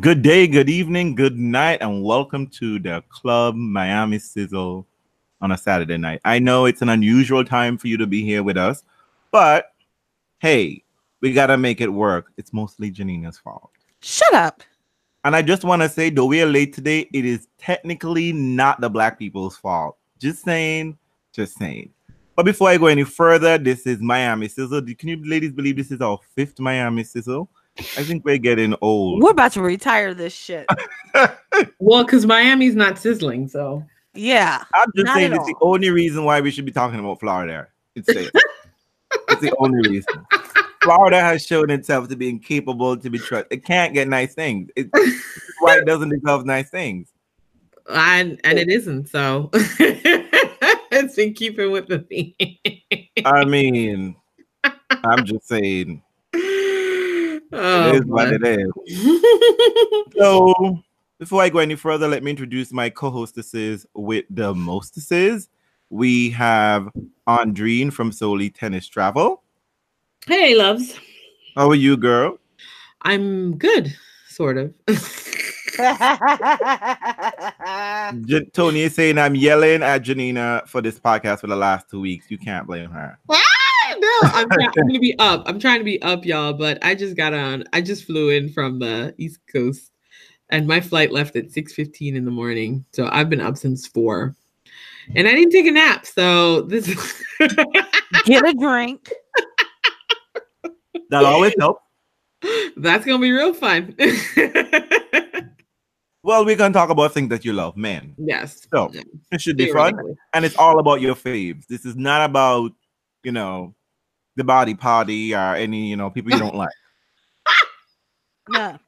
Good day, good evening, good night, and welcome to the Club Miami Sizzle on a Saturday night. I know it's an unusual time for you to be here with us, but hey, we gotta make it work. It's mostly Janina's fault. Shut up. And I just want to say, though we are late today, it is technically not the black people's fault. Just saying, just saying. But before I go any further, this is Miami Sizzle. Can you ladies believe this is our fifth Miami Sizzle? I think we're getting old. We're about to retire this shit. well, because Miami's not sizzling, so yeah. I'm just saying it's all. the only reason why we should be talking about Florida. It's, it's the only reason. Florida has shown itself to be incapable to be trusted. It can't get nice things. It's why it doesn't deserve nice things. And and it isn't. So it's in keeping with the theme. I mean, I'm just saying. Oh, it is what it is. so before I go any further, let me introduce my co-hostesses with the mostesses. We have Andrine from Solely Tennis Travel. Hey, loves. How are you, girl? I'm good, sort of. Tony is saying I'm yelling at Janina for this podcast for the last two weeks. You can't blame her. No, I'm, try- I'm gonna be up. I'm trying to be up, y'all. But I just got on. I just flew in from the East Coast, and my flight left at 6:15 in the morning. So I've been up since four, and I didn't take a nap. So this get a drink. That always helps. That's gonna be real fun. well, we're gonna talk about things that you love, man. Yes. So it should be fun, and it's all about your faves. This is not about, you know, the body party or any, you know, people you don't like. No.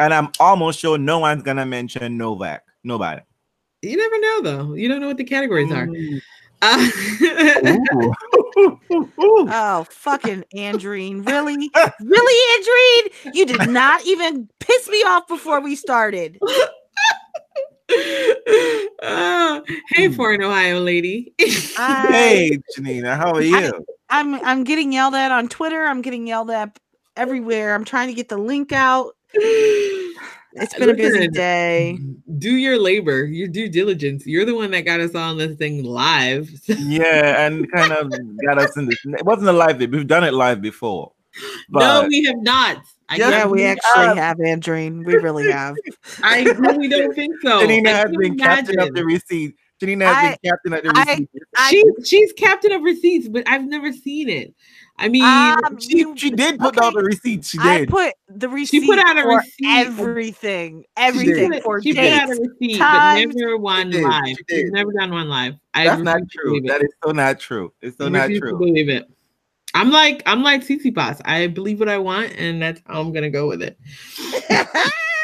And I'm almost sure no one's gonna mention Novak. Nobody. You never know, though. You don't know what the categories are. Mm. Uh, oh, fucking Andrine. Really? really, Andrine? You did not even piss me off before we started. Uh, hey, hmm. foreign Ohio lady. Hey, Janina, how are you? I, I'm I'm getting yelled at on Twitter. I'm getting yelled at everywhere. I'm trying to get the link out. It's been Listen, a busy day. Do your labor, your due diligence. You're the one that got us on this thing live. yeah, and kind of got us in this. It wasn't a live. We've done it live before. no, we have not. I yeah, we actually have, have Andrine. We really have. I really don't think so. Janina has been captain of the receipt. Janina has I, been captain of the receipt. I, she's, she's captain of receipts, but I've never seen it. I mean, um, she, you, she did put okay. out the receipt. She did. I put the receipt. She put out a receipt. Everything. Everything. She, she put out a receipt, time. but never one live. She She's never done one live. I That's not true. That is so not true. It's so not true. believe it. I'm like I'm like CC Boss. I believe what I want, and that's how I'm gonna go with it.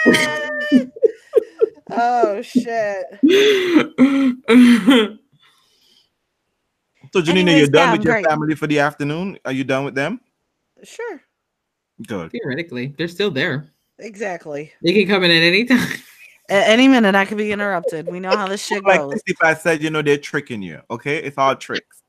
oh shit. So Janina, Anyways, you're done yeah, with your great. family for the afternoon. Are you done with them? Sure. Good. Theoretically, they're still there. Exactly. They can come in at any time. At any minute, I could be interrupted. We know how this shit goes. Like if I said, you know, they're tricking you. Okay, it's all tricks.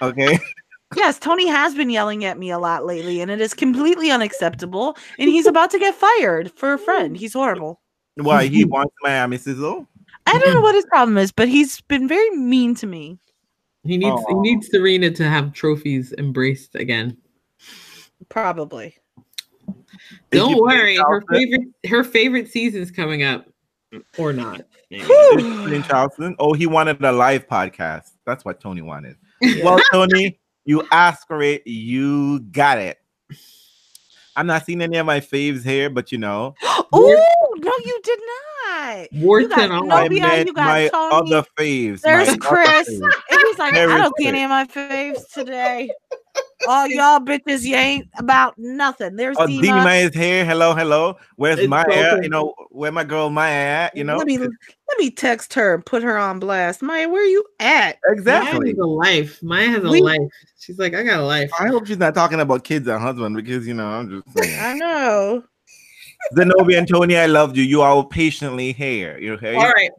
Okay. yes, Tony has been yelling at me a lot lately, and it is completely unacceptable. And he's about to get fired for a friend. He's horrible. Why he mm-hmm. wants Miami Sizzle? Oh, I don't know mm-hmm. what his problem is, but he's been very mean to me. He needs Aww. he needs Serena to have trophies embraced again. Probably. Don't worry, her favorite her favorite season's coming up, or not. Charleston. Oh, he wanted a live podcast. That's what Tony wanted. Well, Tony, you asked for it. You got it. I'm not seeing any of my faves here, but you know. oh no, you did not. Warton on Nobia, you got my Tony. other faves. There's Chris. And he's like, I don't see any of my faves today. All y'all bitches, you ain't about nothing. There's oh, Dima. Dima is here. Hello, hello. Where's it's Maya? You know, where my girl Maya at? You know, let me let me text her and put her on blast. Maya, where are you at? Exactly. Maya has a life. Maya has a we, life. She's like, I got a life. I hope she's not talking about kids and husband because you know I'm just saying. I know. Zenobia and Tony, I loved you. You are patiently here. You okay? All right.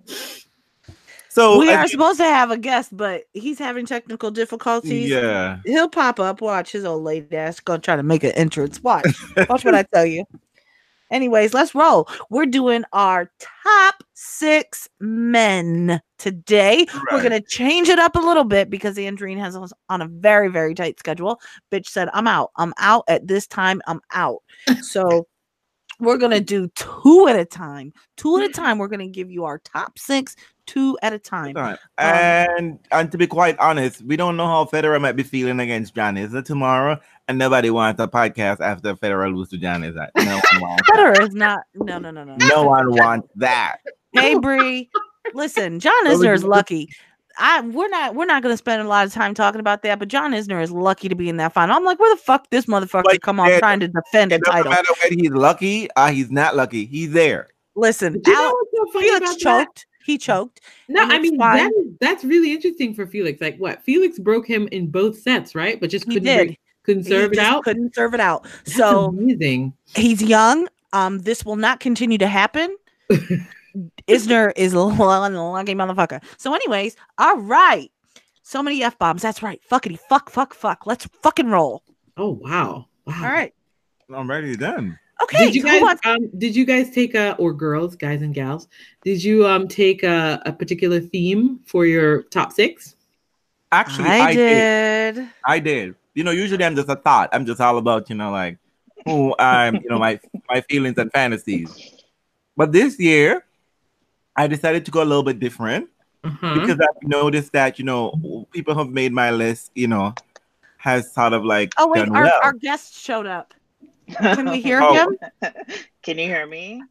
So we are supposed to have a guest, but he's having technical difficulties. Yeah. He'll pop up. Watch his old lady ass gonna try to make an entrance. Watch. Watch what I tell you. Anyways, let's roll. We're doing our top six men today. We're gonna change it up a little bit because Andrine has us on a very, very tight schedule. Bitch said, I'm out. I'm out at this time. I'm out. So we're gonna do two at a time. Two at a mm. time. We're gonna give you our top six, two at a time. Time. Um, and and to be quite honest, we don't know how Federer might be feeling against John Isner tomorrow, and nobody wants a podcast after Federer lose to John Isner. That- No. Federer is not. No, no, no, no. No one wants that. Hey Bree, listen, John Isner is lucky. I we're not we're not gonna spend a lot of time talking about that, but John Isner is lucky to be in that final. I'm like, where the fuck this motherfucker Like come on that- trying to defend a It doesn't title? matter whether he's lucky or he's not lucky. He's there. Listen, you Al- what's so Felix about that? choked. He choked. No, I mean that is, that's really interesting for Felix. Like what? Felix broke him in both sets, right? But just couldn't did. break- couldn't He serve it out. Couldn't serve it out. That's So amazing. he's young. Um, this will not continue to happen. Isner is a lucky motherfucker. So, anyways, all right. So many f bombs. That's right. Fuckity fuck fuck fuck. Let's fucking roll. Oh wow. Wow. All right. I'm ready then. Okay. Did you who guys wants- um did you guys take a or girls, guys and gals, did you um take a, a particular theme for your top six? Actually, I, I, did. did. I did. You know, usually I'm just a thought. I'm just all about, you know, like who I'm, you know, my my feelings and fantasies. But this year, I decided to go a little bit different Uh-huh. because I've noticed that, you know, people have made my list, you know, has sort of like Oh wait, done our, well. our guest showed up. Can we hear Oh. him? Can you hear me?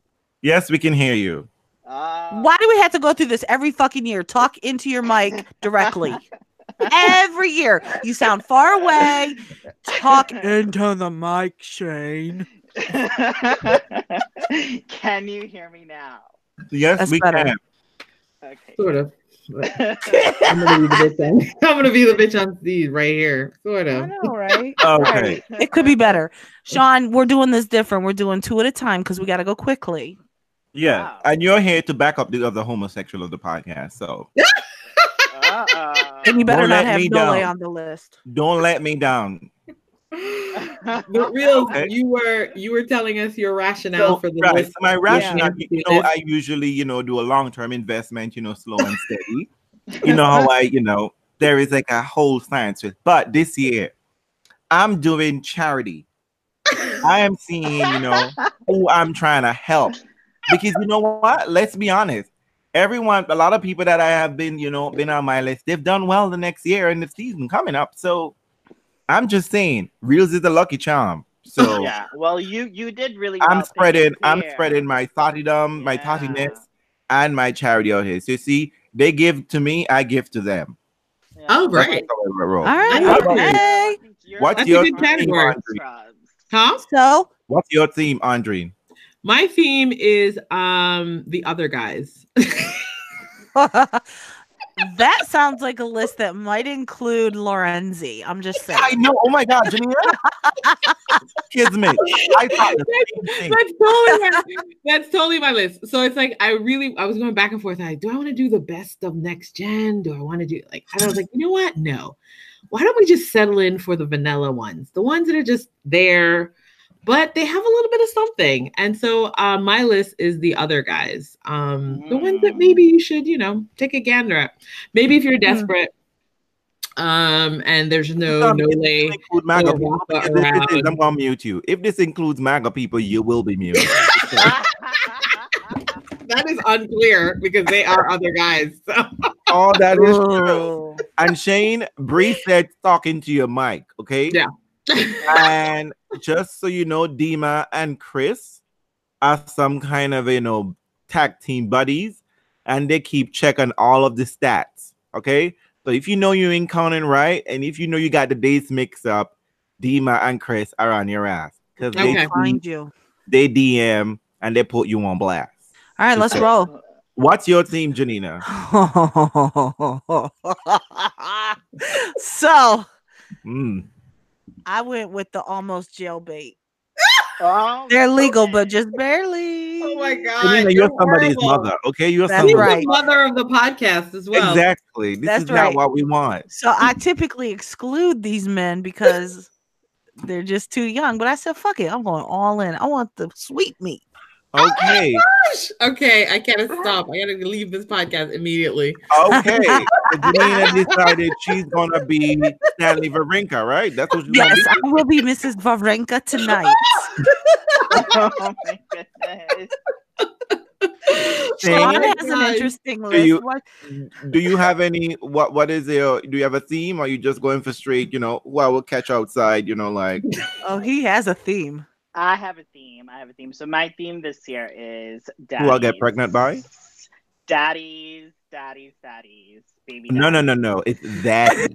Yes, we can hear you. Uh, Why do we have to go through this every fucking year? Talk into your mic directly. Every year. You sound far away. Talk into the mic, Shane. Can you hear me now? Yes, That's we better. can. Okay. Sort of. I'm gonna be the bitch on, I'm gonna be the bitch on Steve right here. Sort I of. know, right? Okay. It could be better. Sean, we're doing this different. We're doing two at a time because we got to go quickly. Yeah. Wow. And you're here to back up the other homosexual of the podcast. So Uh-oh. And you better Don't not let have me Dole down. on the list. don't let me down. But real, Okay. you were you were telling us your rationale So, for the right. So my rationale, Yeah. you know, I usually, you know, do a long-term investment, you know, slow and steady. you know how I, you know, there is like a whole science to it. But this year, I'm doing charity. I am seeing, you know, who I'm trying to help. Because you know what? Let's be honest. Everyone, a lot of people that I have been, you know, been on my list, they've done well the next year and the season coming up. So I'm just saying, reels is the lucky charm. So yeah. Well, you you did really. I'm picking spreading, I'm spreading my thoughtydom, my Yeah. thoughtiness, and my charity out here. So you see, they give to me, I give to them. Yeah. Oh, That's right. how I roll. All right. What? Okay. What's That's your good category. theme, Huh? So, What's your theme, Andre? My theme is um the other guys. that sounds like a list that might include Lorenzi. I'm just saying. I know. Oh my God, Janina. Kids me. I thought the same thing. That's totally my, that's totally my list. So it's like I really I was going back and forth. Like, do I want to do the best of next gen? Do I want to do like and I was like, you know what? No. Why don't we just settle in for the vanilla ones? The ones that are just there, but they have a little bit of something. And so uh, my list is the other guys. Um, the ones that maybe you should, you know, take a gander at. Maybe if you're desperate. Um, and there's no Um, no if way. include MAGA people, if this is- around. I'm gonna mute you. If this includes MAGA people, you will be muted. That is unclear because they are other guys. So. All that is true. And Shane, Bree said talking to your mic, okay? Yeah. And just so you know, Dima and Chris are some kind of you know tag team buddies, and they keep checking all of the stats. Okay, so if you know you're in counting right, and if you know you got the dates mixed up, Dima and Chris are on your ass because Okay. they Find you. they DM and they put you on blast. All right, let's roll. What's your team, Janina? so Mm. I went with the almost jailbait. Oh, They're legal, okay. but just barely. Oh my god! Janina, you're somebody's horrible. mother, okay? You're That's somebody's right. mother of the podcast as well. Exactly. This That's is right. not what we want. So I typically exclude these men because they're just too young. But I said, fuck it, I'm going all in. I want the sweet meat. Oh okay, Gosh. Okay, I can't stop. I gotta leave this podcast immediately. okay. So Janina decided she's gonna be Stanley Wawrinka, right? That's what she's Yes, gonna I will be Mrs. Wawrinka tonight. oh my goodness. Shane, Sean Oh has an God. interesting Do list. you- What- Do you have any? What What is your? Do you have a theme? Or are you just going for straight? You know, well, we'll catch outside. You know, like Oh, he has a theme. I have a theme. I have a theme. So my theme this year is daddies. Who I'll get pregnant by? Daddies, daddies, daddies, baby. no, no, daddies. no, no. It's that.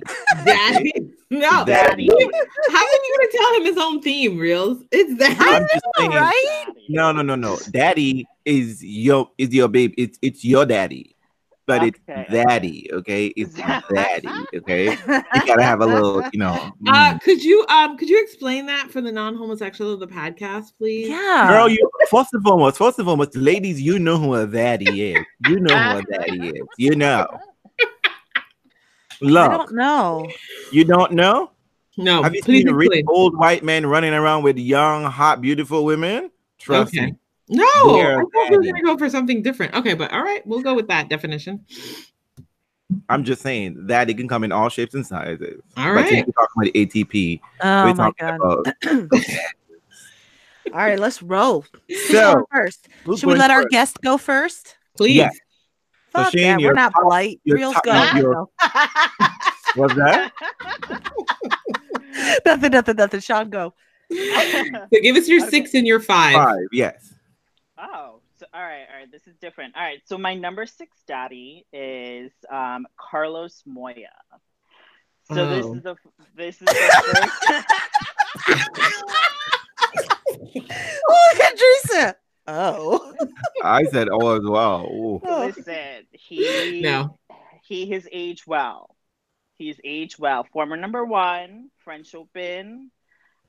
Daddy. No. Daddy. How are you gonna tell him his own theme, Reels? It's that. I'm just saying. right? Daddies. No, no, no, no. Daddy is your is your baby. It's it's your daddy, but Okay. it's daddy. Okay, it's daddy. Okay, you gotta have a little, you know. Uh, mm. could you um could you explain that for the non-homosexual of the podcast, please? Yeah. Girl, you first and foremost, first and foremost, ladies, you know who a daddy is. You know who a daddy is. You know. I Look, don't know. you don't know? No, Have you please seen rich explain. old white men running around with young, hot, beautiful women? Trust Okay. me. No, They're I thought we were gonna go for something different. Okay, but all right, we'll go with that definition. I'm just saying that it can come in all shapes and sizes. All But we're talking about ATP, Oh we're my god. about All right, let's roll. So, first? Should we let our first? guest go first? Please. Yeah. So Fuck Shane, that. We're not top- polite. your Reels top- go. no, your- What's that? nothing, nothing, nothing. Sean, go. So give us your Okay. six and your five. Five, yes. Oh, so all right, all right. This is different. All right, so my number six daddy is um, Carlos Moya. So this Oh. is the this is the first. Look at Teresa. Oh. I said oh as well. Ooh. Listen, he No. he has aged well. He's aged well. Former number one, French Open.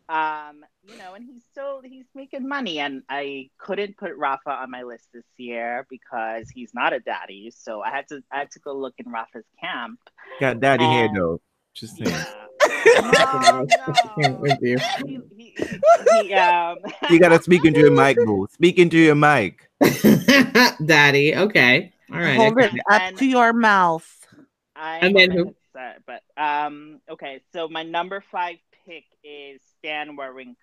Um, you know, and he's still he's making money. And I couldn't put Rafa on my list this year because he's not a daddy. So I had to I had to go look in Rafa's camp. Got daddy hair Um, though. Just saying. Yeah. I can't you. He, he, he, um, You gotta speak into your mic, boo. Speak into your mic. Daddy. Okay. All right. Hold it up And- to your mouth. I And then who? my headset, But um, okay. So my number five pick is Stan Wawrinka.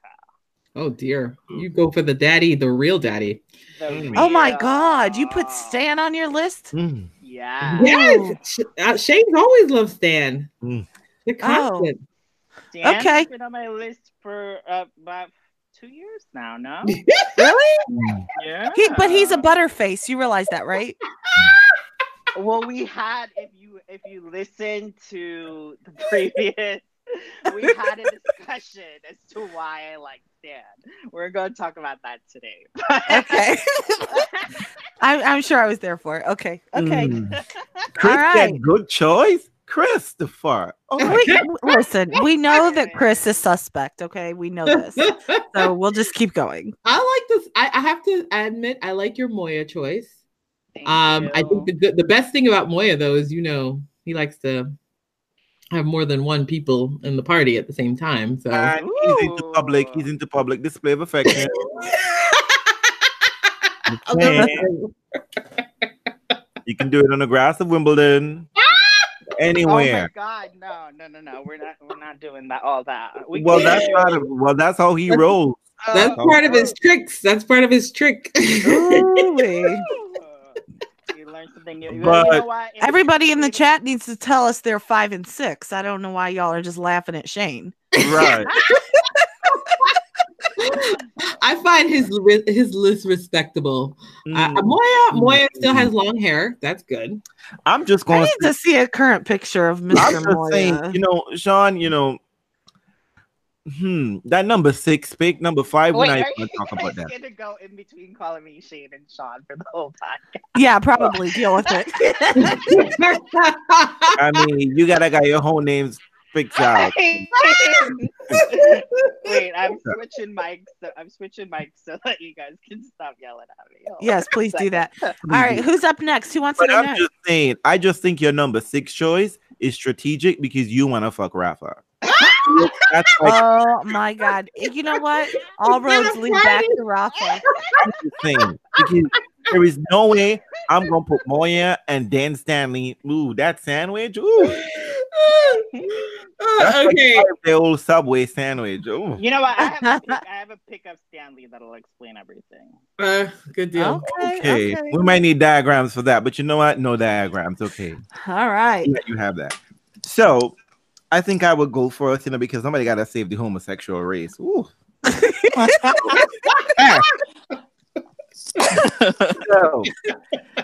Oh dear. You go for the daddy, the real daddy. The Mm. Oh my God. You put Stan on your list? Mm. Yeah. Yes. Sh- Uh, Shane's always loved Stan. Mm. They're Oh. constant. Stan's Okay. been on my list for uh, about two years now. No. Really? Mm. Yeah. He, but he's a butterface. You realize that, right? Well, we had if you if you listen to the previous, we had a discussion as to why I like Stan. We're going to talk about that today. Okay. I'm, I'm sure I was there for it. Okay. Okay. Mm. Chris All right. said good choice. Christopher. Oh We, listen, we know that Chris is suspect. Okay. We know this. So we'll just keep going. I like this. I, I have to admit, I like your Moya choice. Thank Um, I think the the best thing about Moya though is you know he likes to have more than one people in the party at the same time. So And he's into public. He's into public display of affection. You can. You can do it on the grass of Wimbledon. Ah! Anywhere. Oh my Anywhere. god, no, no, no, no. We're not we're not doing that all that. We well, can that's do- not a, well, that's how he That's- rolls. that's Oh, part of his oh. tricks. That's part of his trick. Ooh-wee. you learn something new. You But- know what? Everybody in the chat needs to tell us they're five and six. I don't know why y'all are just laughing at Shane. Right. I find his his list respectable. Uh, Mm. Moya Moya still Mm. has long hair. That's good. I'm just I going need to see a current picture of I'm Mr. Moya. saying, you know, Sean, you know, hmm, that number six pick, number five, we're Wait, not are even you gonna talk about guys that. gonna go in between calling me Shane and Sean for the whole time? yeah, probably deal with it. I mean, you gotta got your whole names fixed out. Wait, I'm switching mics. So I'm switching mics so that you guys can stop yelling at me. Hold yes, please do that. All right, who's up next? Who wants to But go I'm next? just saying, I just think your number six choice is strategic because you want to fuck Rafa. That's like Oh my god. You know what? All roads lead back to Rafa. thing. Because there is no way I'm gonna put Moya and Dan Stanley. Ooh, that sandwich. Ooh, that's okay. part of the old Subway sandwich. Ooh. You know what? I have, a pic, I have a pic of Stanley that'll explain everything. Uh, good deal. Okay. Okay, okay. we might need diagrams for that, but you know what? No diagrams. Okay, All right. let you have that. So, I think I would go first, you know, because somebody got to save the homosexual race. Ooh. So,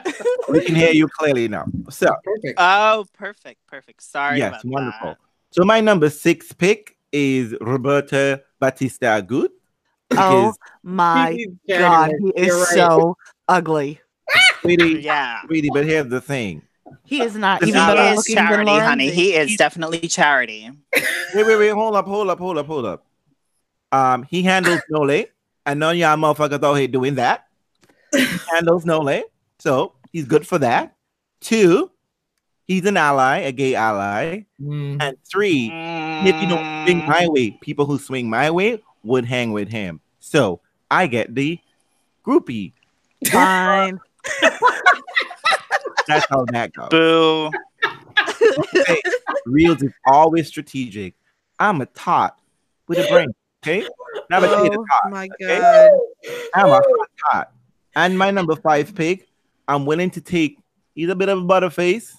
we can hear you clearly now. So, Perfect. Oh, perfect, perfect. Sorry. yes, about wonderful. that. So, my number six pick is Roberto Bautista Agut. Oh my god, he is You're right. so ugly. sweetie, Yeah. sweetie, but here's the thing. He is not He even He better is looking than charity, honey. Lorenzi. He is definitely charity. Wait, wait, wait. Hold up, hold up, hold up, hold up. Um, he handles Nole. I know y'all motherfuckers out here doing that. He handles Nole. So he's good for that. Two, he's an ally, a gay ally. Mm. And three, if you don't swing my way, people who swing my way would hang with him. So I get the groupie. Fine. That's how that goes. Boo. Hey, Reels is always strategic. I'm a tot with a brain. Okay, not a Oh tot. my okay? god. I'm a hot tot. And my number five pick, I'm willing to take. He's a bit of a butterface,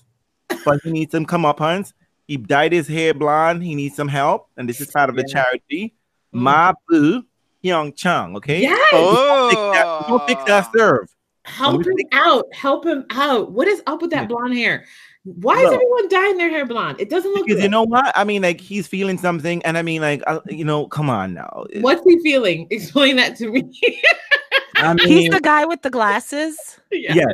but he needs some comeuppance. He dyed his hair blonde. He needs some help, and this is part of a Yeah. charity. Mm. Ma Boo Hyeon Chung. Okay, Yes. Oh. Fix that- don't fix that serve. Help him out. Help him out. What is up with that Yeah. blonde hair? Why is Look. everyone dyeing their hair blonde? It doesn't look Because good. you know what? I mean, like he's feeling something, and I mean, like, uh, you know, come on now. What's he feeling? Explain that to me. I mean, He's the guy with the glasses. yeah. yes,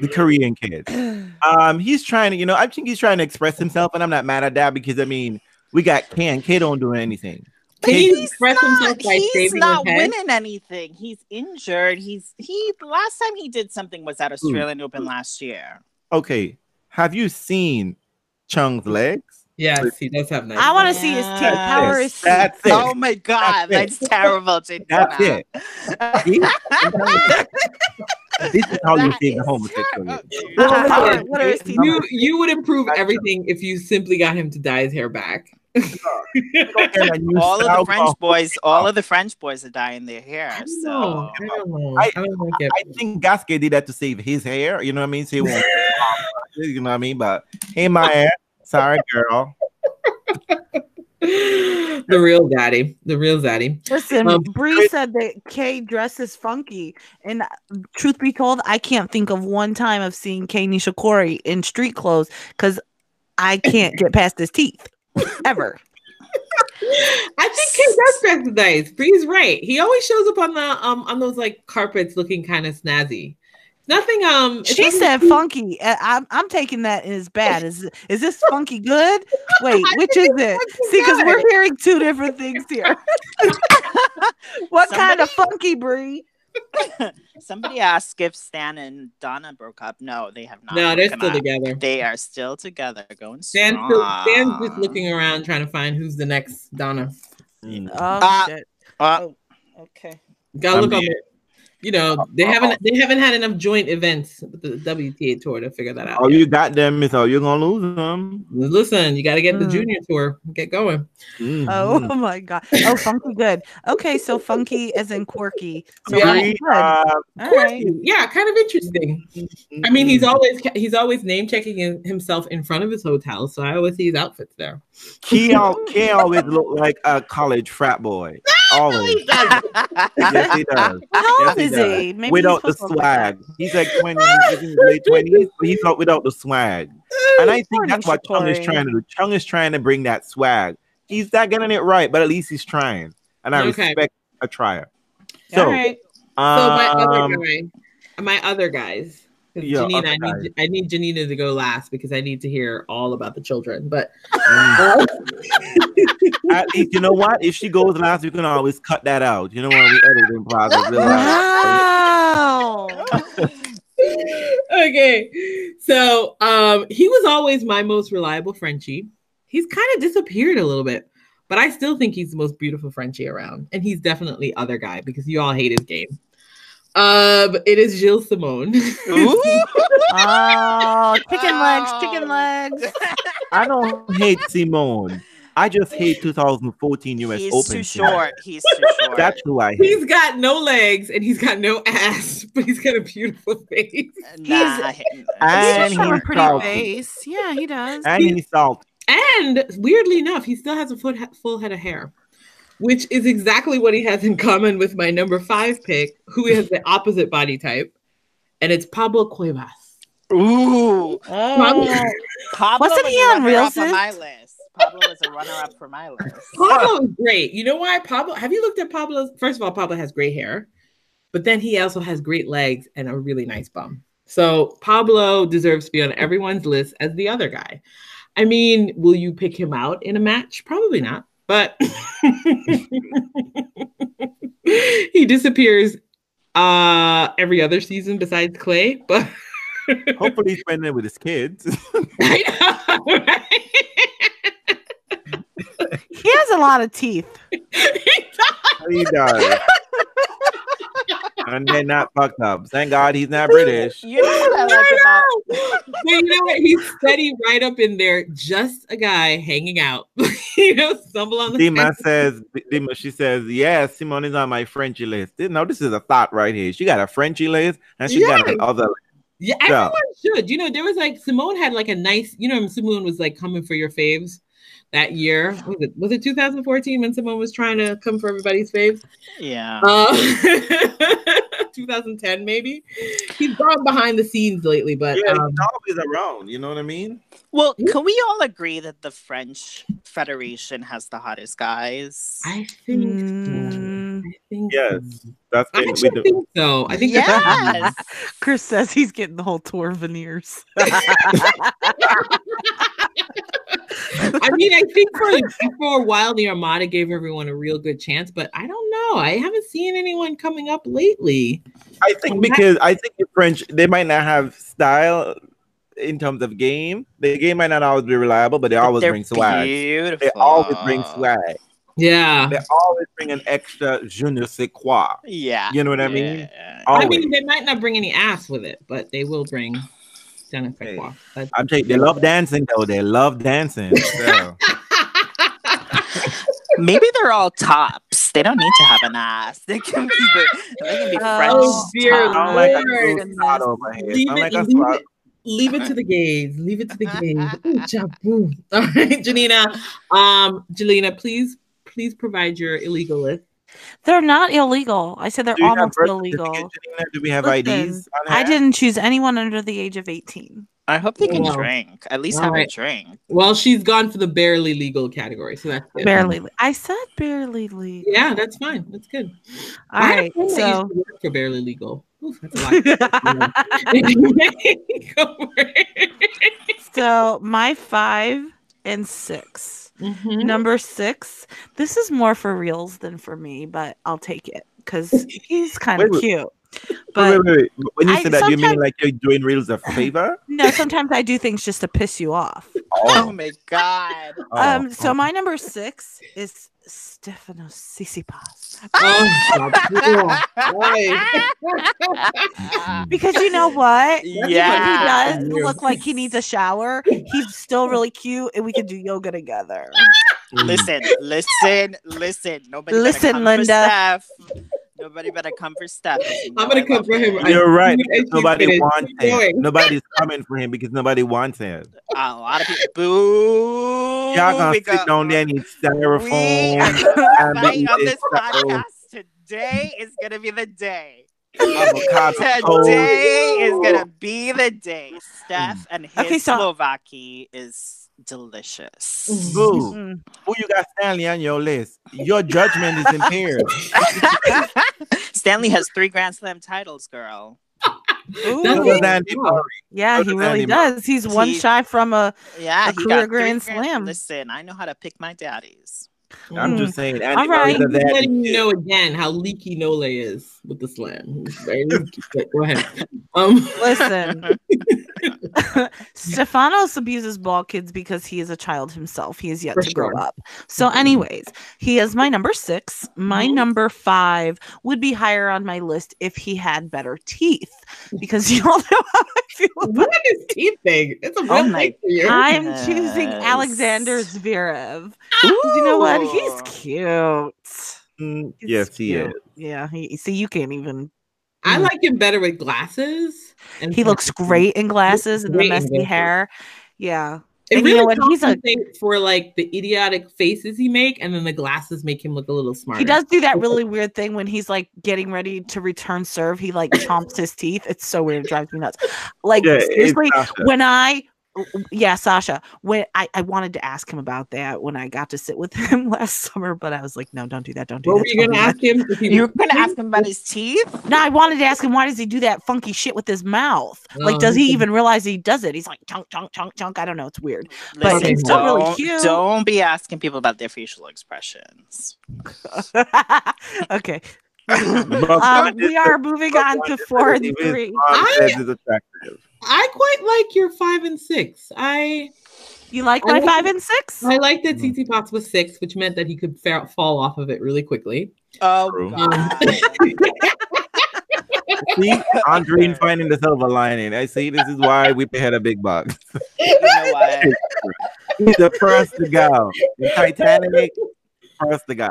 the Korean kid. Um, he's trying to, you know, I think he's trying to express himself, and I'm not mad at that because I mean, we got K, K don't do anything. Can He's he express himself he's not winning anything. He's injured. He's he last time he did something was at Australian Open last year. Okay, have you seen Chung's legs? Yes, he does have nice. I want to see his teeth. Yes, How are? That's it. Oh my god, That's that's, terrible. To That's it. This is how you That save the is homosexual. terrible, dude. Uh, how are- Listen, what are his teeth? You you would improve everything if you simply got him to dye his hair back. All of the French boys, all of the French boys are dyeing their hair. I So. I. I- I, like. I think Gasquet did that to save his hair. You know what I mean? So he won't. you know what I mean? But hey, my hair. Sorry, girl. the real daddy. The real daddy. Listen, Um, Bree said that Kei dresses funky, and uh, truth be told, I can't think of one time of seeing Kei Nishikori in street clothes because I can't get past his teeth ever. I think Kate does dress nice. Bree's right. He always shows up on the um on those like carpets looking kind of snazzy. Nothing um She doesn't said funky. I'm I'm taking that as bad. Is is this funky good? Wait, which is it? See, because we're hearing two different things here. what kind of funky, Bree? somebody asked if Stan and Donna broke up. No, they have not. No, they're still up. together. They are still together, going Stan's, strong. still, Stan's just looking around trying to find who's the next Donna. Mm. Oh Uh, shit. Uh, Okay. Gotta I look on mean- it. You know, they haven't they haven't had enough joint events with the WTA tour to figure that out. Oh, yet. you got them is all you're gonna lose them. Listen, you got to get the Mm. junior tour. Get going. Mhm. Oh my god. Oh, funky good. Okay, so funky as in quirky. So Yeah. funky good. Uh, All right. Yeah, kind of interesting. I mean, he's always he's always name checking himself in front of his hotel, so I always see his outfits there. Key, al- Key always look like a college frat boy. Always. yes, he does. How Yes, old he is does. he? Maybe without the he's supposed to look like swag. He's like 20, he's late 20s, but he's not without the swag. And I think that's what Chung is trying to do. Chung is trying to bring that swag. He's not getting it right, but at least he's trying. And I Okay. respect a trier. So, All right. So my other um, guy, my other guys. 'Cause Yeah, Janina, other I need I need Janina to go last because I need to hear all about the children. But mm, at least, you know what? If she goes last, we can always cut that out. You know what? we edit in process. Wow. okay, so um, he was always my most reliable Frenchie. He's kind of disappeared a little bit. but I still think he's the most beautiful Frenchie around, and he's definitely other guy because you all hate his game. Um, it is Gilles Simon. oh, chicken legs, chicken legs. I don't hate Simon. I just hate 2014 US He's Open. He's too short. He's too short. That's who I hate. he's got no legs and he's got no ass, but he's got a beautiful face. Nah, I hate- And He's got a pretty salty. face. Yeah, he does. And he's salty. And weirdly enough, he still has a full, full head of hair, which is exactly what he has in common with my number five pick, who has the opposite body type, and it's Pablo Cuevas. Ooh, Oh. Pablo Wasn't was he a on runner-up my list. Pablo was a runner-up for my list. Pablo is great. You know why? Pablo, have you looked at Pablo's? First of all, Pablo has great hair, but then he also has great legs and a really nice bum. So Pablo deserves to be on everyone's list as the other guy. I mean, will you pick him out in a match? Probably not, but he disappears uh every other season besides Clay. But Hopefully he's spending it with his kids. I know, right? He has a lot of teeth. he does. and they're not fucked up. Thank God he's not British. You know what I like about But you know what? He's steady right up in there, just a guy hanging out. you know, stumble on the Dima fence. says, Dima, she says, yes, Simon is on my Frenchy list. No, this is a thought right here. She got a Frenchy list and she got Yes. another. Yeah, Yeah. everyone should. You know, there was like Simon had like a nice, you know, Simon was like coming for your faves that year. Was it was it 2014 when someone was trying to come for everybody's faves? yeah. Uh, 2010 maybe. He's gone behind the scenes lately, but Yeah, um, he's always around. You know what I mean? Well, can we all agree that the French Federation has the hottest guys? I think so. I think Yes. so. That's I it. We do. think so. I think yes. Chris says he's getting the whole tour veneers. I mean, I think for for a while the Armada gave everyone a real good chance, but I don't know. I haven't seen anyone coming up lately. I think because I think the French they might not have style in terms of game. The game might not always be reliable, but they always They're bring swag. Beautiful. They always bring swag. Yeah. They always bring an extra je ne sais quoi. Yeah. You know what I mean? Yeah. I mean, they might not bring any ass with it, but they will bring Jennifer Hey. Kwok. That's- I'm telling you, they love dancing though. They love dancing. So. Maybe they're all tops. They don't need to have an ass. They can be they can be Oh, French dear tops. I don't like a Lord. little over here. leave I it, like leave it, leave it to the gays. Leave it to the gays. Ooh. All right, Janina. Um, Jelena, please, please provide your illegal list. They're not illegal. I said they're Do almost illegal. Do we have Listen, IDs? I didn't choose anyone under the age of 18. I hope they can Wow. drink. At least All have right. a drink. Well, she's gone for the barely legal category, so that's good. Barely. I said barely legal. Yeah, that's fine. That's good. All I right. So work for barely legal. Oof, that's a lot. Go for so my five and six. Mhm. Number six. This is more for reals than for me, but I'll take it because he's kind Wait, of wait. cute. Wait, But wait, wait. When you I- say that, do you mean like you're doing reels a favor? no, sometimes I do things just to piss you off. Oh my god. Oh, Um, so oh. my number six is Stefanos Tsitsipas. Oh, Because you know what? Even if he does look like he needs a shower, he's still really cute, and we could do yoga together. Listen, listen, listen. Nobody Listen, come Linda. For Steph. Nobody better come for Steph. You I'm gonna come for him. him. You're right. I because keep Nobody wants keep him. Nobody's coming for him because nobody wants him. A lot of people. Boo. Y'all gonna We sit got- down there and eat We styrofoam. are and fighting eat on this this stuff. podcast. Today is gonna be the day. Today is gonna be the day. Steph mm. and his Okay, so- souvlaki is delicious. Boo. Mm. Who you got Stanley on your list? Your judgment is impaired. Stanley has three Grand Slam titles, girl. That's Ooh. Other what- than Andy Murray. Yeah, Other he really Andy does. He's one He- shy from a. Yeah, A career got three Grand Slam. Listen, I know how to pick my daddies. I'm just saying. Mm. All right. I'm letting you know again how leaky Nole is with the slam. Very leaky. Go ahead. Um, Listen, Stefanos abuses ball kids because he is a child himself. He is yet For to grow up. So, anyways, he is my number six. My Mhm. number five would be higher on my list if he had better teeth, because you all know how I feel about what is teeth thing? It's a real Oh thing for you. I'm choosing Alexander Zverev. Zverev. 'Cause You know what? He's cute. Mm, He's yes, he is. Yeah. He, see, you can't even. I Mm. like him better with glasses. And He looks great in glasses and the messy hair. Yeah. It And you know really what? He's a- for like the idiotic faces he make, and then the glasses make him look a little smart. He does do that really weird thing when he's like getting ready to return serve. He like chomps his teeth. It's so weird. It drives me nuts. Like Yeah, seriously, when I yeah, Sasha, when I, I wanted to ask him about that when I got to sit with him last summer, but I was like, no, don't do that. Don't do What that. were you don't gonna ask him? You were gonna ask him about his teeth? No, I wanted to ask him why does he do that funky shit with his mouth? Like, Oh, does he even realize he does it? He's like chunk, chunk, chunk, chunk. I don't know. It's weird. But Listen, he's still really don't- cute. Don't be asking people about their facial expressions. okay. Um, we are moving on to is four and three. I- says is attractive. I quite like your five and six. I You like my like- five and six? I like that Mm. Tsitsipas was six, which meant that he could fa- fall off of it really quickly. Oh True. God. See, Andrine finding the silver lining. I see. This is why we pay her the big box. you know what? He's the first to go. The Titanic, first to go.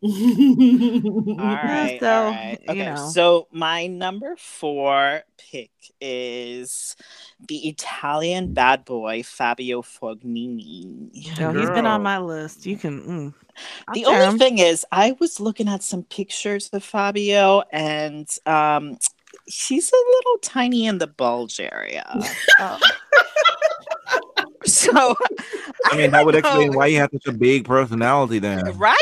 All right. so, all right. you Okay. know. So my number four pick is the Italian bad boy Fabio Fognini. No, he's been on my list. You can. Mm. The Okay. only thing is, I was looking at some pictures of Fabio, and um, he's a little tiny in the bulge area. Oh. so, I mean, that would don't explain why you have such a big personality then. Right?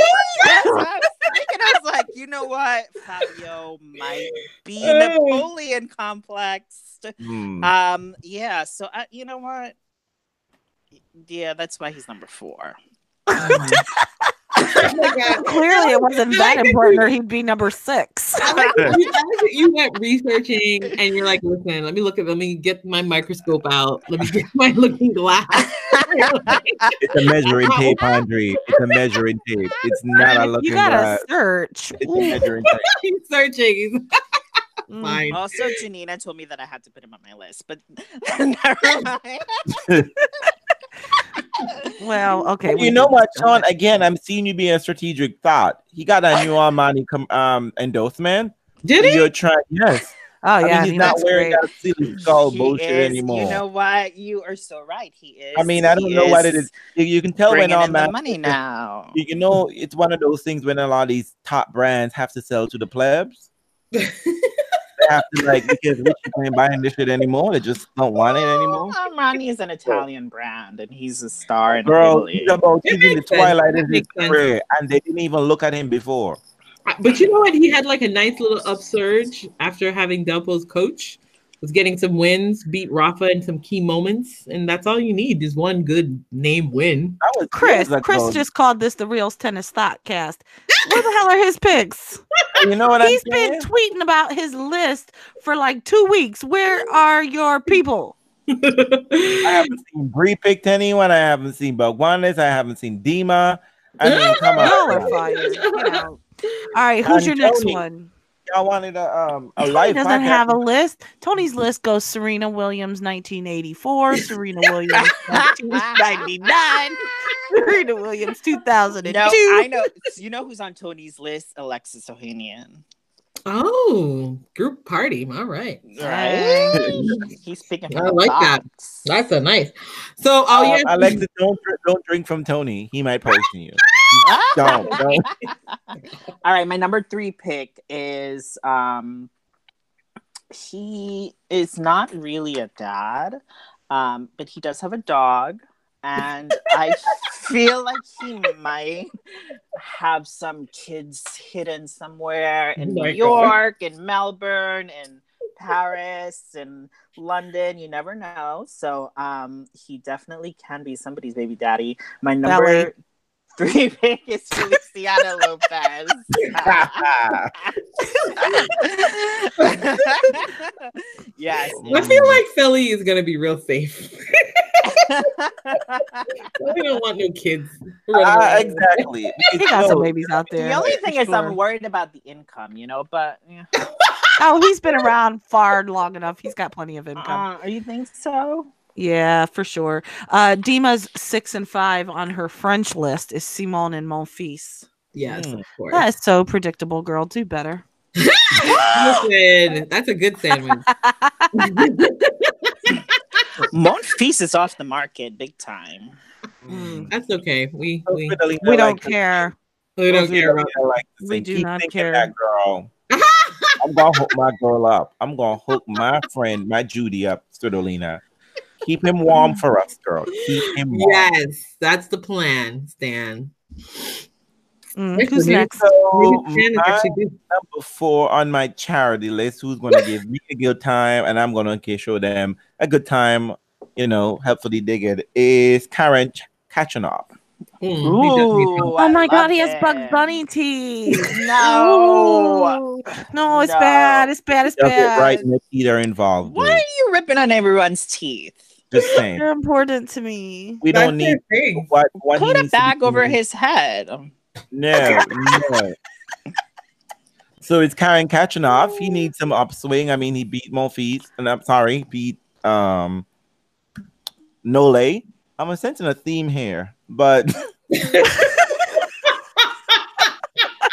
That's what I was thinking. I was like, you know what? Fabio might be Napoleon complex. Hmm. Um, yeah. So, uh, you know what? Yeah, that's why he's number four. Oh. Clearly, it wasn't I that like important, or he'd be number six. Like you, I like that you went researching and you're like, listen, let me look at, let me get my microscope out. Let me get my looking glass. It's a measuring tape, Andre. It's a measuring tape. It's not a looking glass. you gotta glass. search. It's a measuring tape. He's searching. Mm. Also, Janina told me that I had to put him on my list, but never mind. Well, okay. we You know what, this. Sean? Again, I'm seeing you being a strategic thought. He got a new Armani com- um endorsement. Did he? You're trying, yes. Oh I yeah, mean, he's mean, not wearing great. that silly skull He bullshit is- anymore. You know what? You are so right. He is. I mean, I don't know what it is. You, you can tell when Bringing in the Armani, money now. you, you know, it's one of those things when a lot of these top brands have to sell to the plebs. they have to like because rich people ain't buying this shit anymore. They just don't want it anymore. Oh, well, Armani is an Italian brand, and he's a star in Girl, Italy. he's about It he's the sense. twilight It of his career, and they didn't even look at him before. But you know what? He had like a nice little upsurge after having Delpo's coach. Was getting some wins, beat Rafa in some key moments, and that's all you need is one good name win. Was Chris, years Chris ago. just called this the Reels Tennis Thoughtcast. Where the hell are his picks? You know what I'm He's saying? been tweeting about his list for like two weeks. Where are your people? I haven't seen Bree picked anyone. I haven't seen Bogwanis. I haven't seen Dima. I mean, come Y'all are fired. Get out. All right, who's your And next Tony. one? Y'all wanted a um a Tony life doesn't podcast. have a list. Tony's list goes Serena Williams 1984, Serena Williams 1999, Serena Williams 2002. No, I know. You know who's on Tony's list? Alexis Ohanian. oh, group party. All right. Right? He's speaking I the like that. That's a nice. So, oh Uh, yeah, Alexis, don't don't drink from Tony. He might poison you. don't don't. All right, my number three pick is um he is not really a dad, um, but he does have a dog. And I feel like he might have some kids hidden somewhere in Oh New God. York, in Melbourne, in Paris, in London. You never know. So um, he definitely can be somebody's baby daddy. My number Belly. Three pick is Feliciano Lopez. yes. I feel like Philly is gonna be real safe. we don't want no kids. Uh, exactly. He got some babies out there. The only thing for is, I'm worried about the income, you know. But yeah. Oh, he's been around far long enough. He's got plenty of income. Uh, you think so? Yeah, for sure. Uh Dima's six and five on her French list is Simon and Monfils. Yes, Mm. of course. That is so predictable, girl. Do better. Listen, that's a good sandwich. Monfils is off the market big time. Mm. That's okay. We we, We don't care. we don't care about Like We do keep not care. That girl. I'm gonna hook my girl up. I'm gonna hook my friend, my Judy up, Svitolina. Keep him warm for us, girl. Keep him warm. Yes, that's the plan, Stan. Mm, Who's next? So Maybe Stan is my actually good. number four on my charity list, who's gonna give me a good time, and I'm gonna okay, show them a good time. You know, hopefully dig it is Karen Ch- Khachanov. Mm, he does need help. Oh my god, love he has it. Bugs Bunny teeth. No. No, it's No. bad. It's bad. It's Does it bad. right, Nikki? They're involved. Why are you ripping on everyone's teeth? Just saying, They're important to me. we That's don't their need thing. what what he Put a needs to be bag over doing. his head. No, no. So it's Karen Khachanov. He needs some upswing. I mean, he beat Monfils, and I'm sorry, beat um Nole. I'm sensing a theme here, but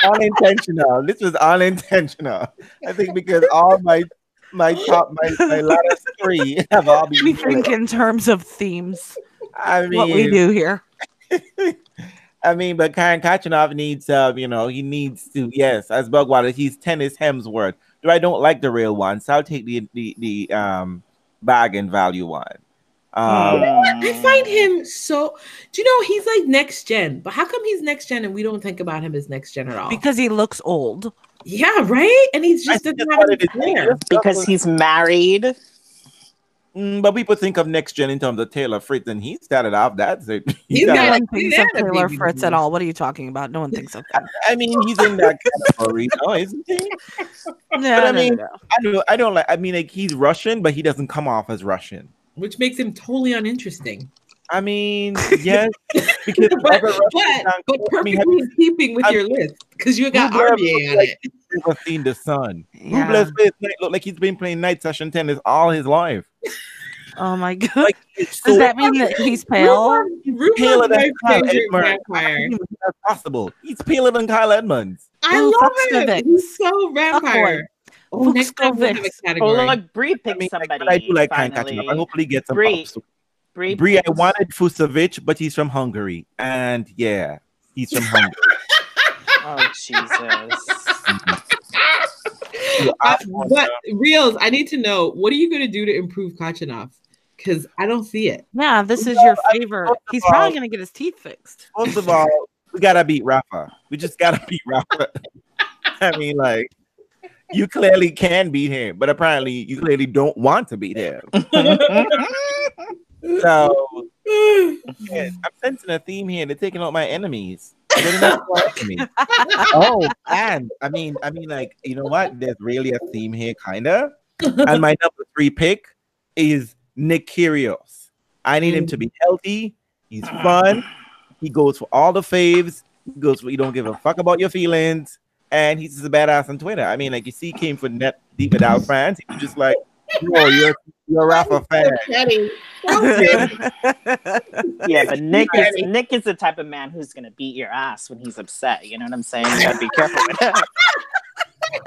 unintentional. This was unintentional. I think because all my my top my, my last three have all been. We think in terms of themes. I mean, what we do here. I mean, but Karen Khachanov needs, uh, you know, he needs to, yes, as Bugwater, he's tennis Hemsworth. Do I don't like the real one, so I'll take the the, the um bargain value one. Um, I find him so. Do you know he's like next gen? But how come he's next gen and we don't think about him as next gen at all? Because he looks old. Yeah, right. And he's just think doesn't have any it is. flair. because he's married. Mm, but people think of next gen in terms of Taylor Fritz, and he started off that. So he He's No got- one he's thinks of Taylor Fritz at all. What are you talking about? No one thinks of him. I mean, he's in that category, no, isn't he? No, I no, mean- no. I don't, I don't like. I mean, like he's Russian, but he doesn't come off as Russian. which makes him totally uninteresting. I mean, yes, because But, but, but cool. I mean, perfectly in keeping with I- your list because you got Who does RBA look on like- it. you ever seen the sun? Yeah. Rublev plays night, look like he's been playing night session tennis all his life. Oh my god. Like, it's Does that mean that he's pale? Ruben's paler than Kyle favorite Edmund. vampire. That's possible. He's paler than Kyle Edmonds. I Ooh, love Fucsovics. him. He's so vampire. Oh, next time we'll have a Fucsovics. Oh, category. look, Bree I picked mean, somebody. I do like Kyle finally. catching up. I hopefully get some Bree. Ups. Bree, Bree, I wanted Fucsovics, but he's from Hungary, and yeah, he's from Hungary. Oh Jesus! So Uh, but to- reals, I need to know what are you going to do to improve Khachanov? Because I don't see it. Yeah, this is Well, your I mean, favorite. He's all- probably gonna get his teeth fixed. First of all, we gotta beat Rafa. We just gotta beat Rafa. I mean, like, you clearly can beat him, but apparently you clearly don't want to beat him. So yeah, I'm sensing a theme here. They're taking out my enemies. They're not my enemies. oh, and I mean, I mean, like, you know what? There's really a theme here, kinda. And my number three pick is Nick Kyrgios. I need him to be healthy. He's fun. He goes for all the faves. He goes for you don't give a fuck about your feelings. And he's just a badass on Twitter. I mean, like you see, he came for net deep without fans. He was just like, "Oh, you're you're a Rafa fan." Petty. yeah, but Nick is Nick is the type of man who's gonna beat your ass when he's upset. You know what I'm saying? You gotta be careful with that.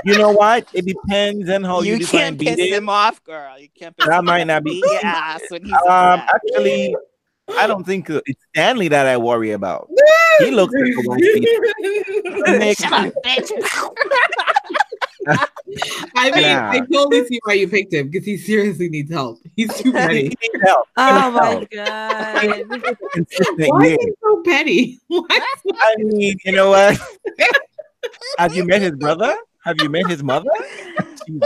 You know what? It depends on how you, you can't piss beating. him off, girl. You can't piss That him might not be- beat your ass when he's Um, upset. actually, I don't think uh, it's Stanley that I worry about. He looks like a one Nick, Shut up, bitch. I mean, Nah. I totally see why you picked him because he seriously needs help. He's too he petty. needs help. Oh my god. Why is he so petty? Why? I mean, you know what? Have you met his brother? Have you met his mother? Jesus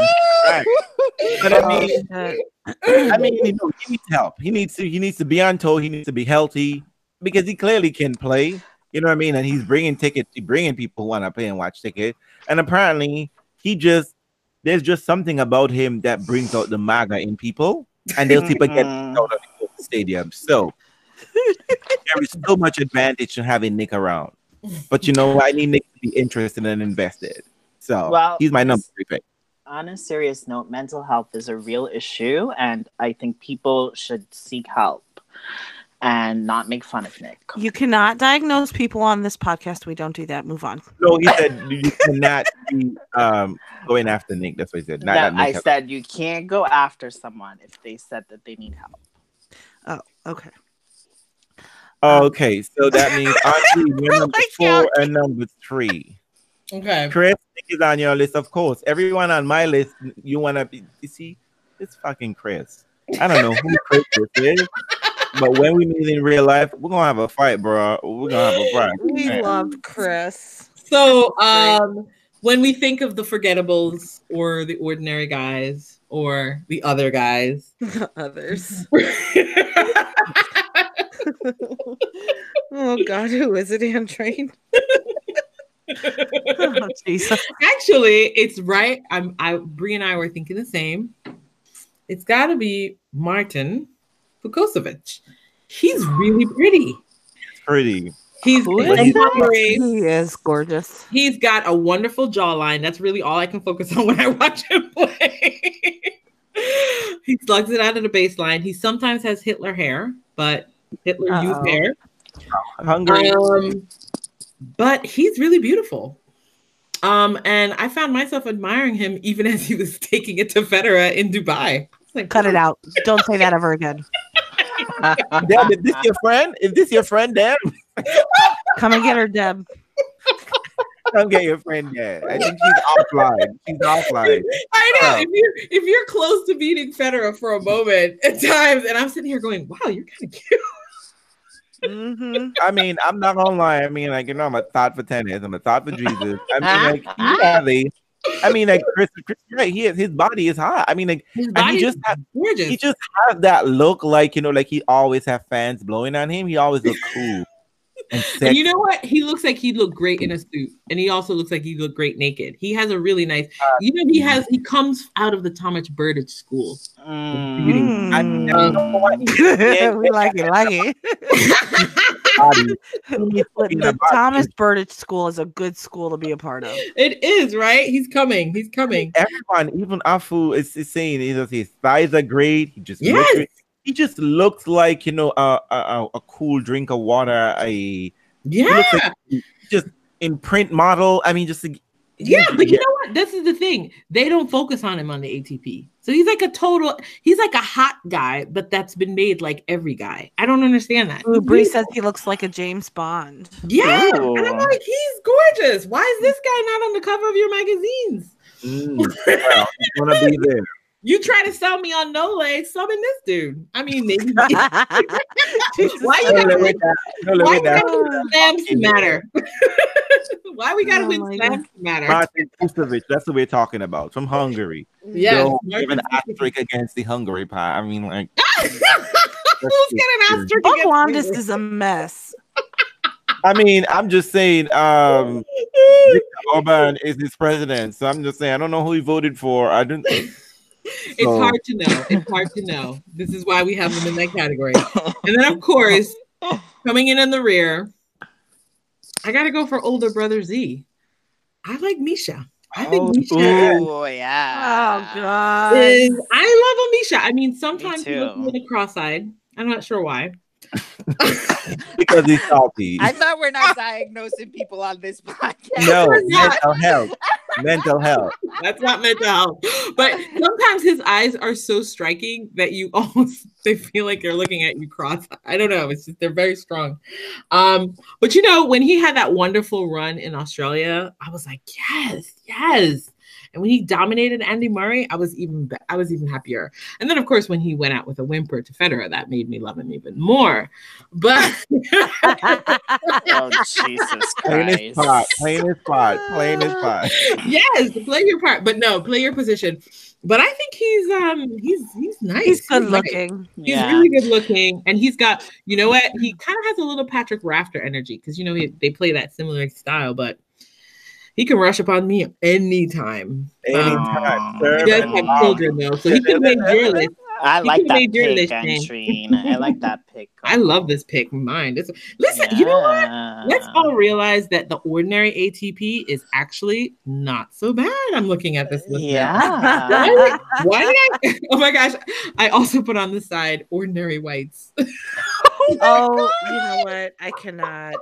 But I mean, Shit. I mean, you know, he needs help. He needs to. He needs to be on toe. He needs to be healthy because he clearly can play. You know what I mean? And he's bringing tickets, he's bringing people who want to pay and watch tickets. And apparently, he just there's just something about him that brings out the MAGA in people, and those people get Mhm. out of the stadium. So there is so much advantage to having Nick around. But you know, I need Nick to be interested and invested. So Well, he's my number three pick. On a serious note, mental health is a real issue, and I think people should seek help and not make fun of Nick. You cannot diagnose people on this podcast. We don't do that. Move on. No, he said you cannot be um, going after Nick. That's what he said. Not No, that I Nick has- said you can't go after someone if they said that they need help. Oh, okay. Okay, so that means Auntie, you're number I four can't. and number three. Okay. Chris is on your list, of course. Everyone on my list, you want to be. You see, it's fucking Chris. I don't know who Chris is, but when we meet in real life, we're gonna have a fight, bro. We're gonna have a fight. We Man. love Chris. So, um, when we think of the forgettables or the ordinary guys or the other guys, the Others. oh God, who is it? Andrine. oh, actually, it's right. I'm. I Bree and I were thinking the same. It's got to be Martin Fucsovics. He's really pretty. Pretty. He's Who is he's that? Hungary. He is gorgeous. He's got a wonderful jawline. That's really all I can focus on when I watch him play. he slugs it out of the baseline. He sometimes has Hitler hair, but Hitler Uh-oh. used hair. Hungry. Um, but he's really beautiful. Um, and I found myself admiring him even as he was taking it to Federer in Dubai. Like, Cut it out. Don't say that ever again. Deb, is this your friend? Is this your friend, Deb? Come and get her, Deb. Come get your friend, Deb. I think she's offline. She's offline. I know Oh. if you're if you're close to meeting Federer for a moment at times, and I'm sitting here going, "Wow, you're kind of cute." Hmm I mean, I'm not gonna lie. I mean, like you know, I'm a thought for tennis. I'm a thought for Jesus. I mean, like he has a- I mean, like Chris, Chris right? He is, his body is hot. I mean, like His body he just has, gorgeous. he just has that look, like you know, like he always have fans blowing on him. He always look cool. And, and you know what? He looks like he'd look great in a suit, and he also looks like he'd look great naked. He has a really nice. You know, he has. He comes out of the Thomas Berdych school. Mm. I mean, you know what? we like it, like it. Body. the Being the. Thomas Berdych School is a good school to be a part of. It is right. He's coming. He's coming. Everyone, even Afu, is, is saying you know, his thighs are great. He just Yes. Looks great. he just looks like you know a a, a, a cool drink of water. A Yeah. like just in print model. I mean, just like- Yeah, but you know what? This is the thing. They don't focus on him on the ATP. So he's like a total, he's like a hot guy, but that's been made like every guy. I don't understand that. Ooh, Bree says he looks like a James Bond. Yeah. Ooh. And I'm like, he's gorgeous. Why is this guy not on the cover of your magazines? Mm, well, he's gonna be there. You try to sell me on no legs, summon this dude. I mean, maybe. Why you gotta win? at that. No, look Why at we gotta win slams matter? Why we gotta Oh win my slams matter? Martin Fucsovics, that's what we're talking about from Hungary. Yes. Don't give an asterisk against the Hungary pie. I mean, like, Who's getting asterisk? Oh, against Wandis is a mess. I mean, I'm just saying, um, Viktor Orban is his president, so I'm just saying, I don't know who he voted for. I didn't. It's So- hard to know. It's hard to know. This is why we have them in that category. And then, of course, coming in in the rear, I got to go for older brother Z. I like Misha. I think Oh, Misha. Oh yeah. Oh God. is. I love a Misha. I mean, sometimes he looks a too. little cross-eyed. I'm not sure why. because he's salty. I thought we're not diagnosing people on this podcast. no, mental health. Mental health. That's not mental health. But sometimes his eyes are so striking that you almost they feel like they're looking at you cross. I don't know. It's just they're very strong. Um, but you know, when he had that wonderful run in Australia, I was like, yes, yes. And when he dominated Andy Murray, I was even I was even happier. And then of course when he went out with a whimper to Federer, that made me love him even more. But Oh Jesus Playing his part, Christ! playing his part, playing his part. yes, play your part, but no, play your position. But I think he's um he's he's nice. He's good nice. looking. He's Yeah. really good looking, and he's got you know what he kind of has a little Patrick Rafter energy because you know he, they play that similar style, but he can rush upon me anytime. Um, Anytime. Oh. he does have children though, so he can make your list. I You like could've that made your pick, list, I like that pick. I love this pick. Mine. This, listen, you know what? Let's all realize that the ordinary ATP is actually not so bad. I'm looking at this list. Yeah. Why did I? Oh my gosh! I also put on the side ordinary whites. Oh, you know what? I cannot.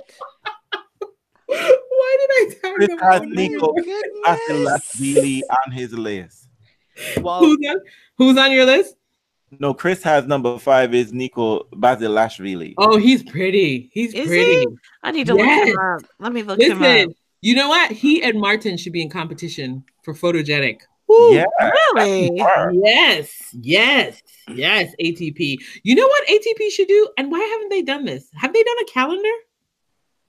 Why did I tag Chris them? has ordinary Nico whites? On his list. well, Who's on, who's on your list? No, Chris has number five is Nico Basilashvili. Oh, he's pretty. He's Is pretty. he? I need to look him up. Let me look him up. You know what? He and Martin should be in competition for photogenic. Woo. Yeah. Really? Yes, yes, yes. ATP. You know what ATP should do? And why haven't they done this? Have they done a calendar?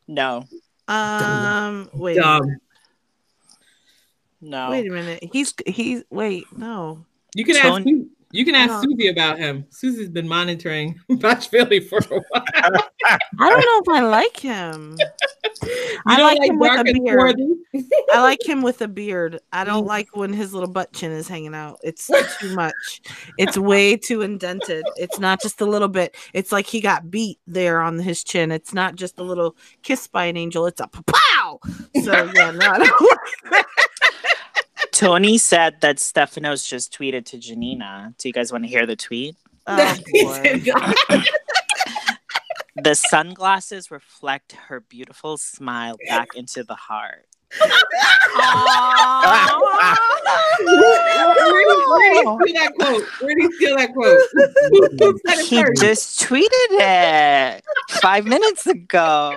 no, Um, wait. a Dumb. no. Wait a minute. He's he's wait, no. You can Tony- ask Su- you can ask Uh, Susie about him. Susie's been monitoring Bashvili for a while. I don't know if I like him. I don't like him with a beard. I like him with a beard. I don't like when his little butt chin is hanging out. It's too much. It's way too indented. It's not just a little bit. It's like he got beat there on his chin. It's not just a little kiss by an angel. It's a pow. So yeah, no, I don't like Tony said that Stefanos just tweeted to Janina. Do you guys want to hear the tweet? Oh, He boy. did not. The sunglasses reflect her beautiful smile back into the heart. Where did, where did he steal that quote? Where did he steal that quote? Who- who said it He just tweeted it five minutes ago.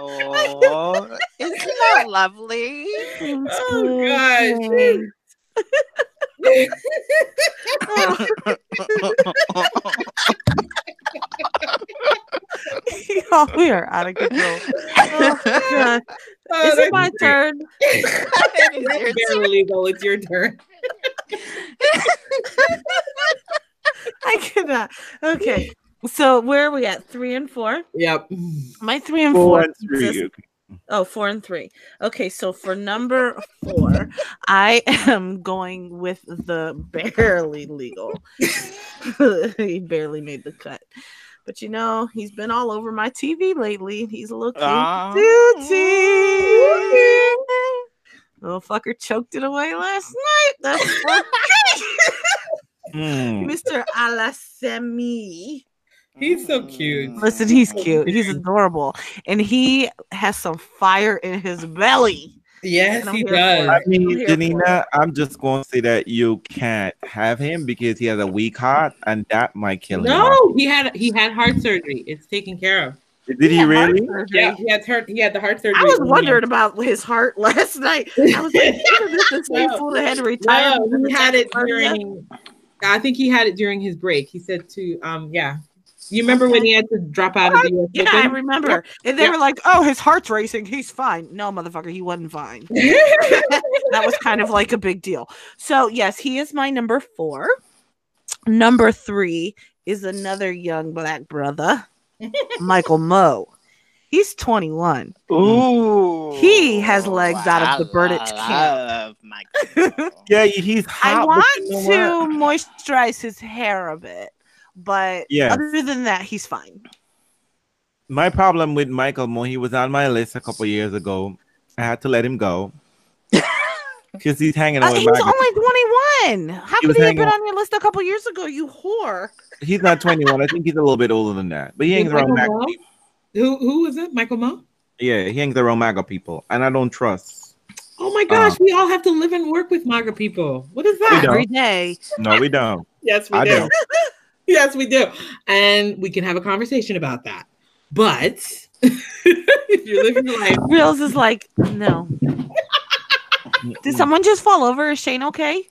Isn't that lovely? Oh gosh. Oh, we are out of control. Oh, oh God. Oh, Is it my great. turn? That's barely legal. It's your turn. I cannot. Okay. So where are we at? Three and four? Yep. My three and Four four. and three. consists- Oh, four and three. Okay, so for number four, I am going with the barely legal. he barely made the cut. But you know, he's been all over my TV lately. He's a little cute. Ah. Little fucker choked it away last night. That's Mm. Mr. Aliassime. He's so cute. Listen, he's cute. He's adorable. And he has some fire in his belly. Yes, I'm he does. I I'm mean, here Janina, I'm just going to say that you can't have him because he has a weak heart, and that might kill him. No, he had he had heart surgery. It's taken care of. Did he really? Yeah, he had heart. He had the heart surgery. I was wondering about his heart last night. I was like, this the same No. fool that had to retire? No, he had it during. I think he had it during his break. He said to um yeah. You remember when he had to drop out of the US Yeah, I Open? remember. And they Yep. were like, "Oh, his heart's racing. He's fine." No, motherfucker, he wasn't fine. that was kind of like a big deal. So yes, he is my number four. Number three is another young black brother, Michael Mmoh. He's 21. Ooh. He has legs out of the Berdych camp. love Michael. Yeah, he's hot. I want you know to what? moisturize his hair a bit, but Yes. other than that, he's fine. My problem with Michael Mmoh, he was on my list a couple years ago. I had to let him go because he's hanging Uh, out with he was only 21. How He could he have been on your list a couple years ago, you whore? He's not 21. I think he's a little bit older than that. But he hangs around Michael MAGA people. Who who was it? Michael Mmoh? Yeah, he hangs around MAGA people, and I don't trust. Oh my gosh, Uh. we all have to live and work with MAGA people. What is that? Every day. No, we don't. Yes, we I do. don't. yes, we do. And we can have a conversation about that. But if you're living your life, Reels is like, no. Did someone just fall over? Is Shane okay?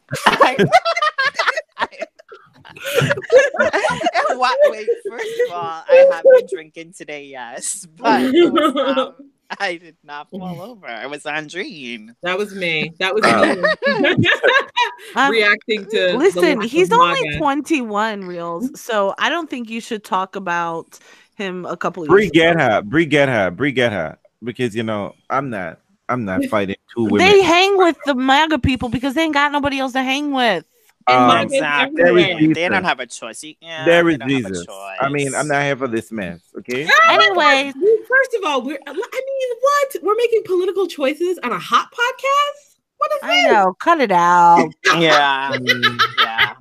what, wait, first of all, I have been drinking today, yes, but it was, um, I did not fall over. I was Andrine. That was me. That was Uh, me. Um, Reacting to. Listen, lack he's only MAGA. 21 reels, so I don't think you should talk about him a couple of Bree years get ago. her, Bree get her, Bree get her, because you know I'm not, I'm not fighting two women. They hang with the MAGA people because they ain't got nobody else to hang with. And Um, Exactly. There is everywhere. They don't have a choice. Yeah, there they don't have a Jesus. choice. I mean, I'm not here for this mess. Okay. anyway, First of all, we're. I mean, what? We're making political choices on a hot podcast. What is I know, cut it out. Yeah, yeah.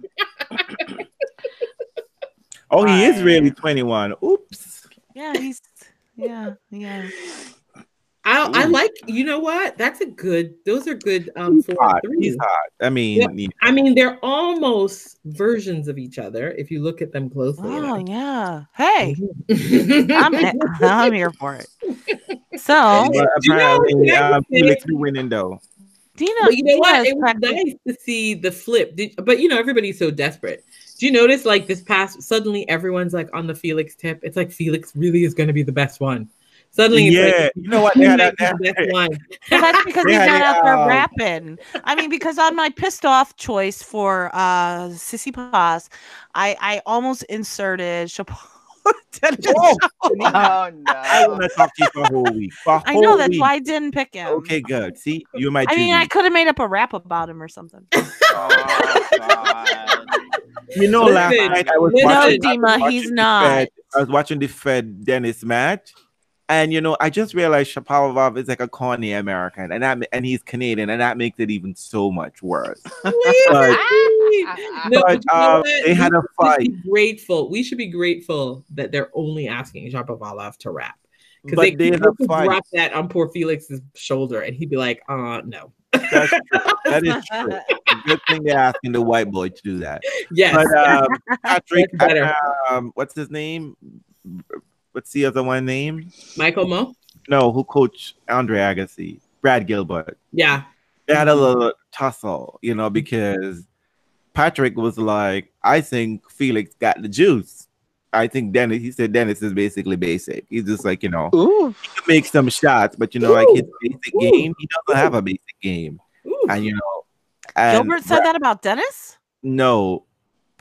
Oh, he is really 21. Oops. Yeah, he's yeah, yeah. I, I like. You know what? That's a good. Those are good. Um, He's four hot. threes. He's hot. I mean, yeah. I mean, they're almost versions of each other if you look at them closely. Oh enough. yeah. Hey, Mhm. I'm I'm here for it. So but You know, apparently, can I um, say- Felix be winning though. Dina, But you know Dina what? is It was nice to see the flip. Did, but you know, everybody's so desperate. Do you notice like this past suddenly everyone's like on the Felix tip? It's like Felix really is gonna be the best one. Suddenly Yeah, like you know what? he They had might that- be the best one. Well, that's because he's Yeah, not they, out there um, rapping. I mean, because on my pissed off choice for uh Tsitsipas, I I almost inserted Chappelle. Dennis Oh, Chappelle. Oh I no. want to talk to you for a whole week. For a I know whole that's week. why I didn't pick him. Okay, good. See, you're my I mean, I could have made up a rap about him or something. Oh, You know, last night I was listen. watching. No, I was Dima, watching he's the not. Fed- I was watching the Fed Denis match, and you know, I just realized Shapovalov is like a corny American, and that and he's Canadian, and that makes it even so much worse. But- No, but you um, they had We a should fight. be grateful. We should be grateful that they're only asking Shapovalov to rap. Because they, they they a could fight. drop that on poor Felix's shoulder and he'd be like, uh no. That's true. That is true. Good thing they're asking the white boy to do that. Yes. But um, Patrick, That's um, what's his name? What's the other one name? Michael Mmoh? No, who coached Andre Agassi? Brad Gilbert. Yeah. They had a little tussle, you know, because Patrick was like, I think Felix got the juice. I think Denis, he said Denis is basically basic. He's just like, you know, Ooh. he can make some shots, but you know, like his basic Ooh. game, he doesn't have a basic game. Ooh. And you know, and Gilbert said that about Denis? no,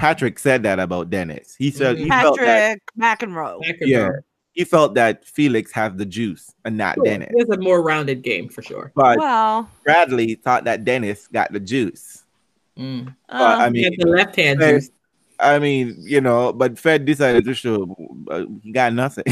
Patrick said that about Denis. He said he Mhm. felt that Patrick McEnroe. Yeah. he felt that Felix has the juice and not forth. Denis. He has a more rounded game for sure. But Well, Bradley thought that Denis got the juice. Mm. But I uh, He mean, the left hand juice. I mean, you know, but Fed decided to show uh, he got nothing.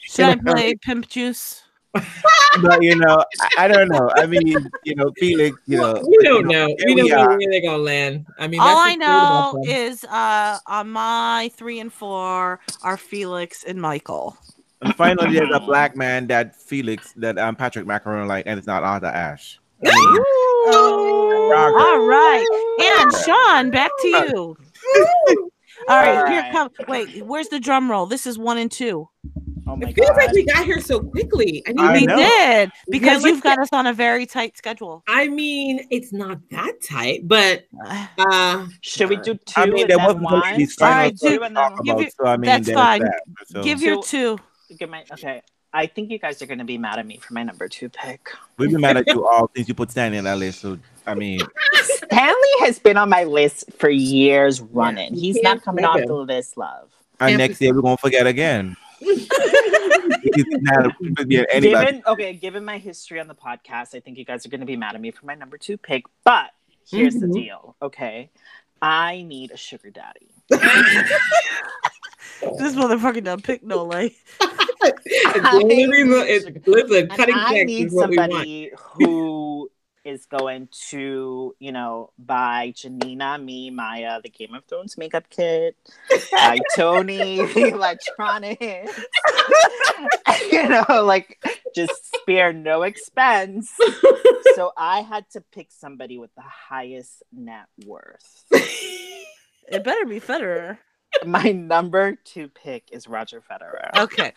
should I play Pimp Juice? but you know, I, I don't know. I mean, you know, Felix, you know, we don't you know. here We don't we know are. where they're gonna land. I mean, All I what's great about know is uh on my three and four are Felix and Michael. And finally, there's a black man that Felix that um Patrick McEnroe like, and it's not Arthur Ashe. I mean, Oh, all right. And Sean, back to you. All right, All here right. come. Wait, where's the drum roll? This is one and two. Oh my It feels like we got here so quickly. I mean, I We know. did because like you've got us on a very tight schedule. I mean, it's not that tight, but Uh, Should we do two I mean, there wasn't one? gonna be final do- stuff two to and talk then Give about, so I mean, that's fine. that. So Give your two. Give my okay. I think you guys are gonna be mad at me for my number two pick. we've been mad at you all since you put Stanley in that list. So I mean, Stanley has been on my list for years running. He's can't coming off him. the list, love. and Can't next year we're gonna forget again. He's not a- yeah, anybody. Given okay, given my history on the podcast, I think you guys are gonna be mad at me for my number two pick. But here's the Mhm. deal, okay? I need a sugar daddy. This motherfucker done pick no like. it's the only reason. It's, listen, And cutting I need is what we want. somebody who is going to, you know, buy Janina, me, Maya, the Game of Thrones makeup kit, buy Tony, the electronics, you know, like just spare no expense. So I had to pick somebody with the highest net worth. It better be Federer. My number two pick is Roger Federer. Okay.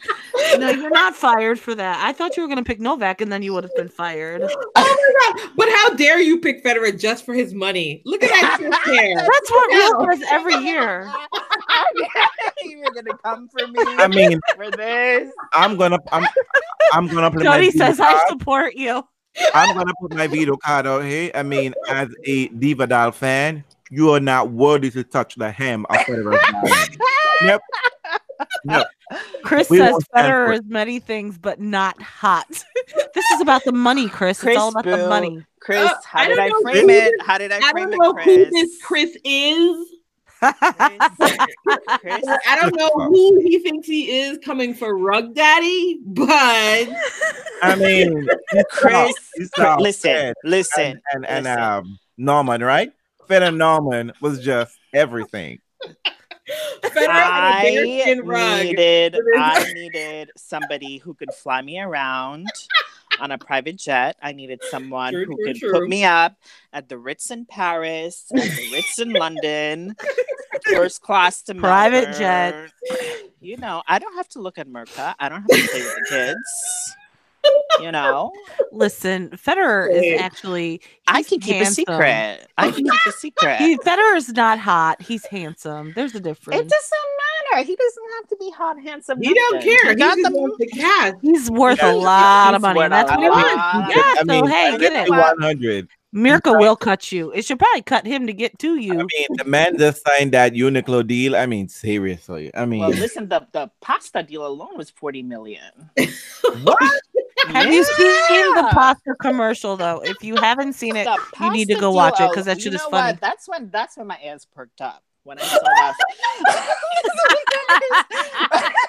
No, you're not fired for that. I thought you were going to pick Novak and then you would have been fired. Oh my god! But how dare you pick Federer just for his money? Look at that hair. That's what No. Real does every year. You're gonna come for me. I mean, for this. I'm gonna I'm I'm gonna play my Jody veto says, I support you. I'm gonna put my veto card out here. I mean, as a Diva Doll fan, you are not worthy to touch the hem of Federer's body. Yep. Yep. Chris We says won't Federer it. is many things, but not hot. this is about the money, Chris. Chris it's all about the money. Chris, Uh, how I did don't I know frame who it? this- How did I I frame don't it, know Chris? who this Chris is. Chris, Chris, I don't know who he thinks he is coming for Rug Daddy, but I mean, you Chris, saw- you saw listen, listen. and and, and listen. um Norman, right? Fed and Norman was just everything. Federer had a I bearskin rug. needed, I needed somebody who could fly me around on a private jet. I needed someone True, who true, could true. put me up at the Ritz in Paris, at the Ritz in London, first class to Private jet. You know, I don't have to look at Mirka. I don't have to play with the kids. You know, Listen, Federer is actually. I can keep handsome. a secret. I can keep a secret. He, Federer is not hot. He's handsome. There's a difference. It doesn't matter. He doesn't have to be hot, handsome. He don't care. He He got the wants the cash. He's worth Yeah, a lot he's of money. and That's a what he wants. Yeah, I mean, so hey, get it. One hundred. Mirka will cut you. It should probably cut him to get to you. I mean, the man just signed that Uniqlo deal. I mean, seriously. I mean, Well, listen, the, the pasta deal alone was 40 million. what? Have you seen the pasta commercial though? If you haven't seen it, The you need to go watch it because that shit you is funny. What? That's when that's when my ass perked up when I saw that.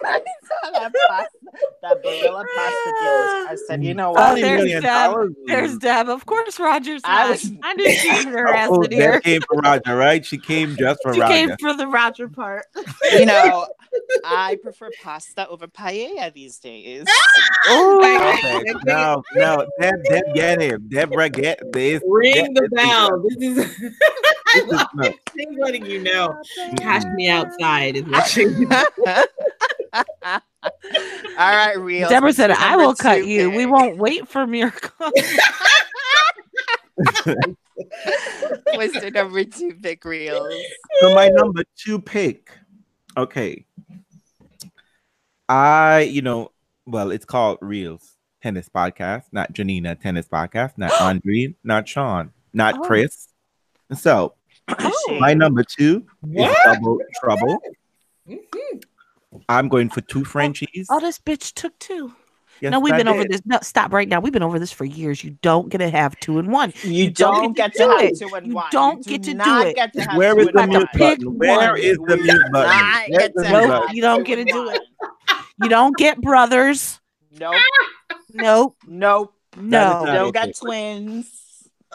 I saw that pasta, that Barilla pasta deal. I said, you know Oh, what? $40 there's million Deb. There's Deb. Of course, Roger's I was- I knew she had her Oh, in here. that came from Roger, right? She came just for She Roger. came for the Roger part. you know, I prefer pasta over paella these days. Oh, Okay, no, no, Deb, Deb, get him. Deborah, get this. Ring get the bell. This is. I This love nuts. it. She's letting you know. Mm. Cash me outside is what she. All right, real. Deborah said, "I will cut two you. We won't wait for Mirka." What's the number two pick, reels? So my number two pick. Okay. I, you know, well, it's called Reels Tennis Podcast, not Janina Tennis Podcast, not Andre, not Sean, not Oh. Chris. So Oh. my number two is Double Trouble. Mhm. I'm going for two Frenchies. oh, this bitch took two. Yes, no, we've I been over this. No, stop right now. We've been over this for years. You don't get to have two and one. You, You don't don't get get to to have it. two and You one. don't do get to do it. Get to have Where two is the have to mute button? Where one. is the mute button? not get the to mute Nope, you don't get to do it. You don't get brothers. Nope. Nope. Nope. No. Don't okay. got twins.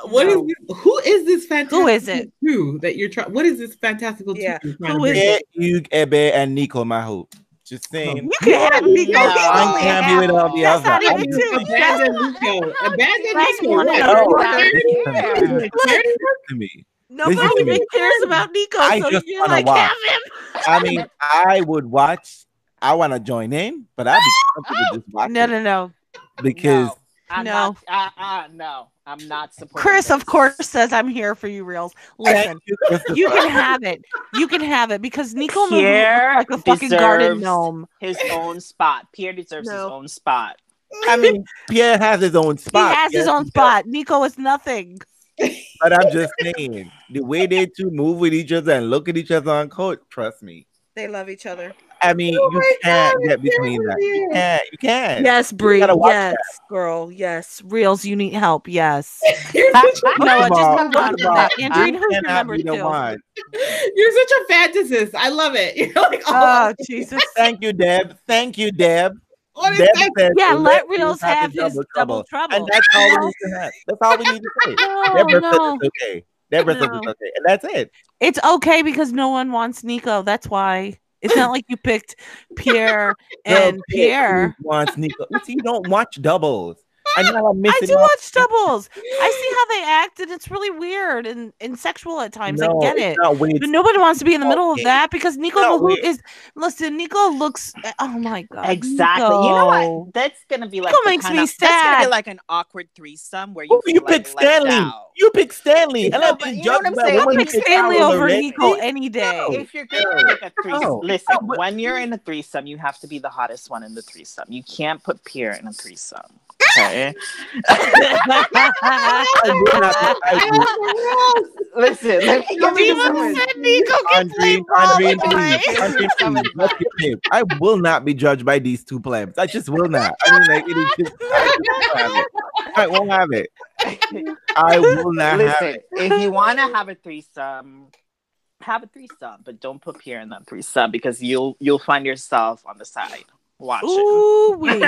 What is No. this? Who is this fantastic? Who is it? Two that you're trying. What is this fantastical? Yeah, two you're trying who to is bring? it? Yeah, Hugh, Ebe, and Nico Mahut. Just saying. You can have Nico. No. I'm only happy have- with all the That's other. I even mean, two. Abandon Nico. Abandon Nico. one What? and a Oh, quarter. listen Yeah. to me. Nobody even cares about Nico, I so just you're wanna like, watch. have him. I mean, I would watch. I want to join in, but I'd be comfortable just watching No, no, no. because no, I'm No. not. Uh, uh, no, I'm not supporting. Chris, of course, says I'm here for you, reels. Listen, you, can have it. You can have it because Nico Mahut Pierre looks like a fucking garden gnome. his own spot. Pierre deserves his own spot. I mean, Pierre has his own spot. he has his own he spot. Nico is nothing. But I'm just saying, the way they two move with each other and look at each other on court, trust me. They love each other. I mean, Oh you can't God, get between that. You can't. You can't. Yes, Bree. gotta watch Yes, girl. Yes, reels. You need help. Yes. You're such a, You know what? First of all- Just move on first that. all, Andrine, who's number two? You're such a fantasist. I love it. You're like, Oh, oh, Jesus. Thank you, Deb. Thank you, Deb. what is Deb that? said Yeah, to let Reels Reels have his his double trouble. And that's all we need to have. That's all we need to say. No, oh, Deborah said no. it's okay. Deborah said No. it's okay. And that's it. It's okay because no one wants Nico. That's why. It's not like you picked Pierre and Girl, Pierre. wants Nico. See, you don't watch doubles. I know I'm I do watch doubles. I see how they act, and it's really weird and, and sexual at times. No, I get it. not. But nobody wants to be in the not middle of that because Nico not Mahut is listen, Nico looks eh, oh my god. Exactly. You know what? That's gonna be like Nico makes kind me of- sad. That's gonna be like an awkward threesome where you, Who you feel, pick like, left Stanley? out. You pick Stanley. And No, I'm but being you know what I'm saying. I'll pick pick Stanley over. Nico any day. No. If you're gonna pick a threesome, No. listen. No, but- when you're in a threesome, you have to be the hottest one in the threesome. You can't put Pierre in a threesome. Okay. I will not- listen, let me give you the said Nico can Andre, play ball Andre, anyway. please, Andre, please, let's get. I will not be judged by these two plebs. I just will not. I mean, like, it is just, I just won't have it. I won't have it. I will not have Listen, it. if you want to have a threesome, have a threesome, but don't put Pierre in that threesome because you'll you'll find yourself on the side watching. Ooh, wee.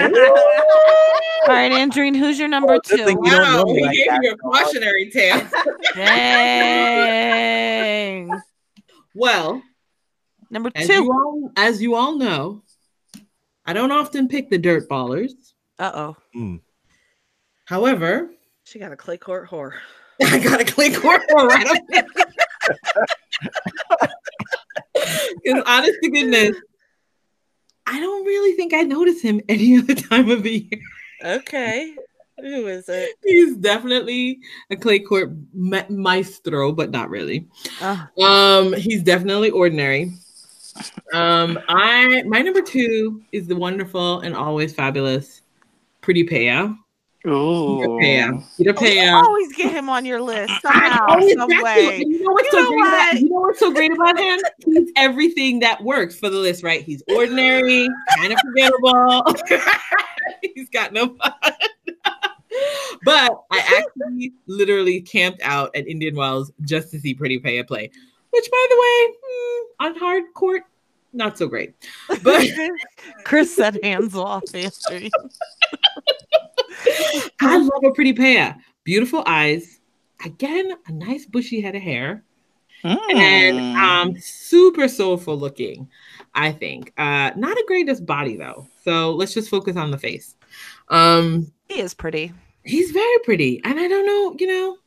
All right, Andrine, who's your number Good two? you don't know Wow, me he like gave you a cautionary tale. Dang. Well, Number as two. you all as you all know, I don't often pick the dirt ballers. Uh oh. Mm. However, She got a clay court whore. I got a clay court more right up there. Because honest to goodness, I don't really think I notice him any other time of the year. Okay. Who is it? He's definitely a clay court ma- maestro, but not really. Oh, Um, he's definitely ordinary. Um, I my number two is the wonderful and always fabulous Pretty Paya. Ooh. Paya. Peter you always get him on your list somehow, always some way. You know what's You so know great about you know what's so great about him? He's everything that works for the list, right? He's ordinary, kind of forgettable. He's got no fun. but I actually literally camped out at Indian Wells just to see Pretty Paya play, which, by the way, hmm, on hard court, not so great. But Chris said hands off, Andrew. I love a Pretty Paya. Beautiful eyes. Again, a nice bushy head of hair. and Mm. um super soulful looking i think uh not a greatest body though so let's just focus on the face um He is pretty. he's very pretty and i don't know you know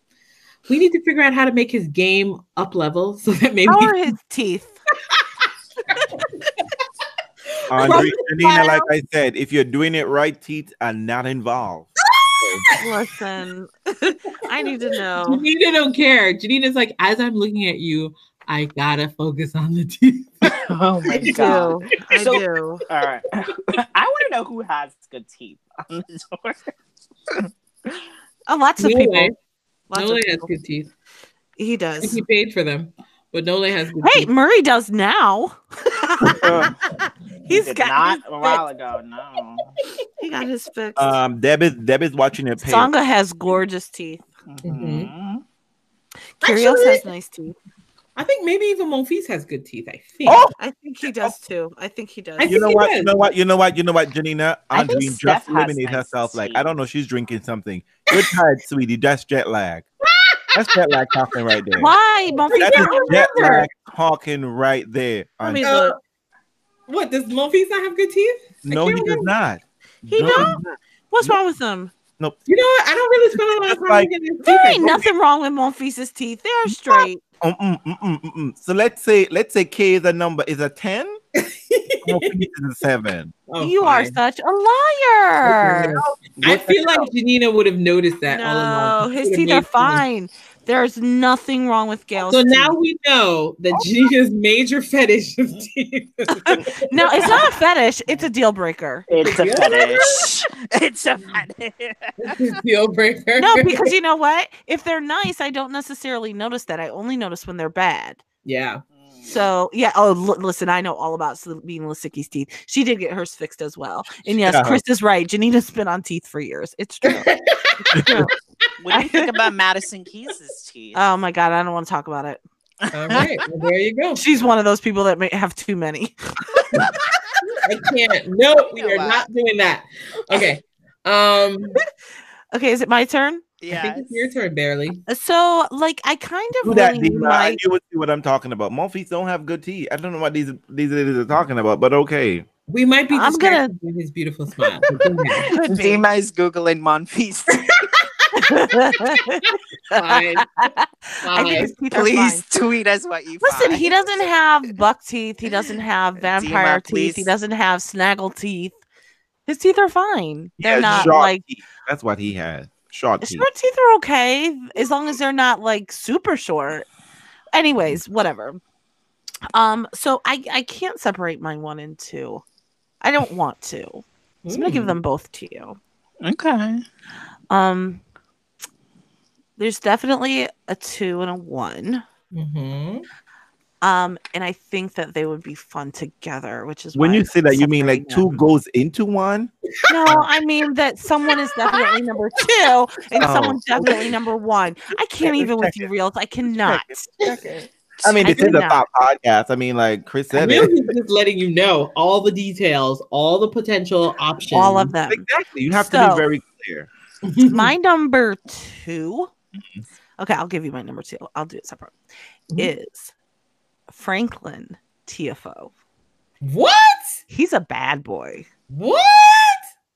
we need to figure out how to make his game up level so that maybe How are his teeth? Andre, Janina, like I said, if you're doing it right, teeth are not involved. Listen, I need to know. Janina don't care. Janina's like, as I'm looking at you, I gotta focus on the teeth. oh my I do. god. I So- do. All right. I want to know who has good teeth on the door. Oh, lots of No people. way. Lots of Nole has good teeth. He I think does. he paid for them, but Nole has good Hey, teeth. Murray does now. Uh, He's Did got not a while ago. No. He got his fix. um, Deb is Deb is watching it. pay. Tsonga has gorgeous teeth. Mhm. Kyrgios Actually- has nice teeth. I think maybe even Monfils has good teeth. I think. Oh, I think he does too. I think he does. You know what? does. You know what? You know what? You know what? You know what? I think Janina, Andre just has eliminate nice herself. Like. I don't know, she's drinking something. You're tired, sweetie. That's jet lag. That's jet lag talking right there. Why? Monfils That is jet lag talking right there. Let me look. What does Monfils not have good teeth? I No, he can't does not. He No, don't? What's wrong with him? Nope. You know what? I don't really spend a lot of That's time like- looking at his There ain't nothing wrong with Monfils' teeth. They're straight. Mm, mm, mm, mm, mm, mm. So let's say let's say K is a number is a ten. Is a seven. Oh, you are such a liar. I feel like Janina would have noticed that all No, along. his teeth are fun. fine. There's nothing wrong with Gael's So teeth. now we know that oh. Janina's major fetish is teeth. no, it's not a fetish. It's a deal breaker. It's a fetish. It's a fetish. deal breaker. No, because you know what? If they're nice, I don't necessarily notice that. I only notice when they're bad. yeah. So yeah. Oh, l- listen, I know all about Sabine Lisicki's teeth. She did get hers fixed as well. And yes, Yeah. Chris is right. Janina's been on teeth for years. It's true. It's true. What do you think about Madison Keys' teeth? oh my god, I don't want to talk about it. All right. Well, there you go. She's one of those people that may have too many. I can't. No, we are what? not doing that. Okay. Um, Okay, is it my turn? I yeah. think it's your turn, barely. So, like, I kind Do of that, really Dina. I like. knew what, what I'm talking about. Monfils don't have good teeth. I don't know what these these ladies are talking about, but okay. We might be I'm gonna- distracted his beautiful smile. but go ahead. Could be. Dima is googling Monfils. Fine. I think his teeth fine. Please tweet us what you Listen, find. he doesn't have buck teeth. He doesn't have vampire teeth. He doesn't have snaggle teeth. His teeth are fine. He They're not sharp like teeth. That's what he has. Short teeth. short teeth are okay as long as they're not like super short. Anyways, whatever. Um, so I I can't separate my one and two. I don't want to. So I'm gonna give Mm. them both to you. Okay. Um, there's definitely a two and a one. Mhm. Um, and I think that they would be fun together, which is When why you I'm say that, you mean like separating two goes into one? No, I mean that someone is definitely number two and Oh, someone's definitely number one. I can't even with you, reels. I cannot. I mean, I this is a cannot. top podcast. I mean, like Chris I said know it. he's just letting you know all the details, all the potential options. All of them. Exactly. You have to be very clear. my number two. Okay, I'll give you my number two. I'll do it separate. Mhm. Is Franklin Tiafoe. What? He's a bad boy. What?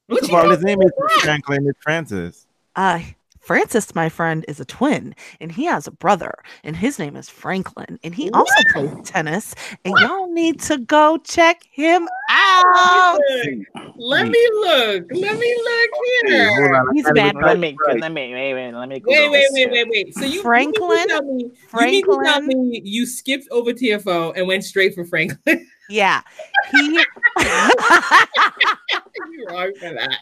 What First of all, his name for is that? Franklin. It's Francis. Uh Francis, my friend, is a twin, and he has a brother, and his name is Franklin, and he also plays tennis. And y'all need to go check him out. Let me look. Let me look here. Hold He's can't bad even Let me, let me, wait, wait, let me. Wait, wait, wait, wait, wait. So you Franklin? You mean to tell me, you, tell Franklin? me you skipped over Tiafoe and went straight for Franklin? Yeah, he You're wrong for that.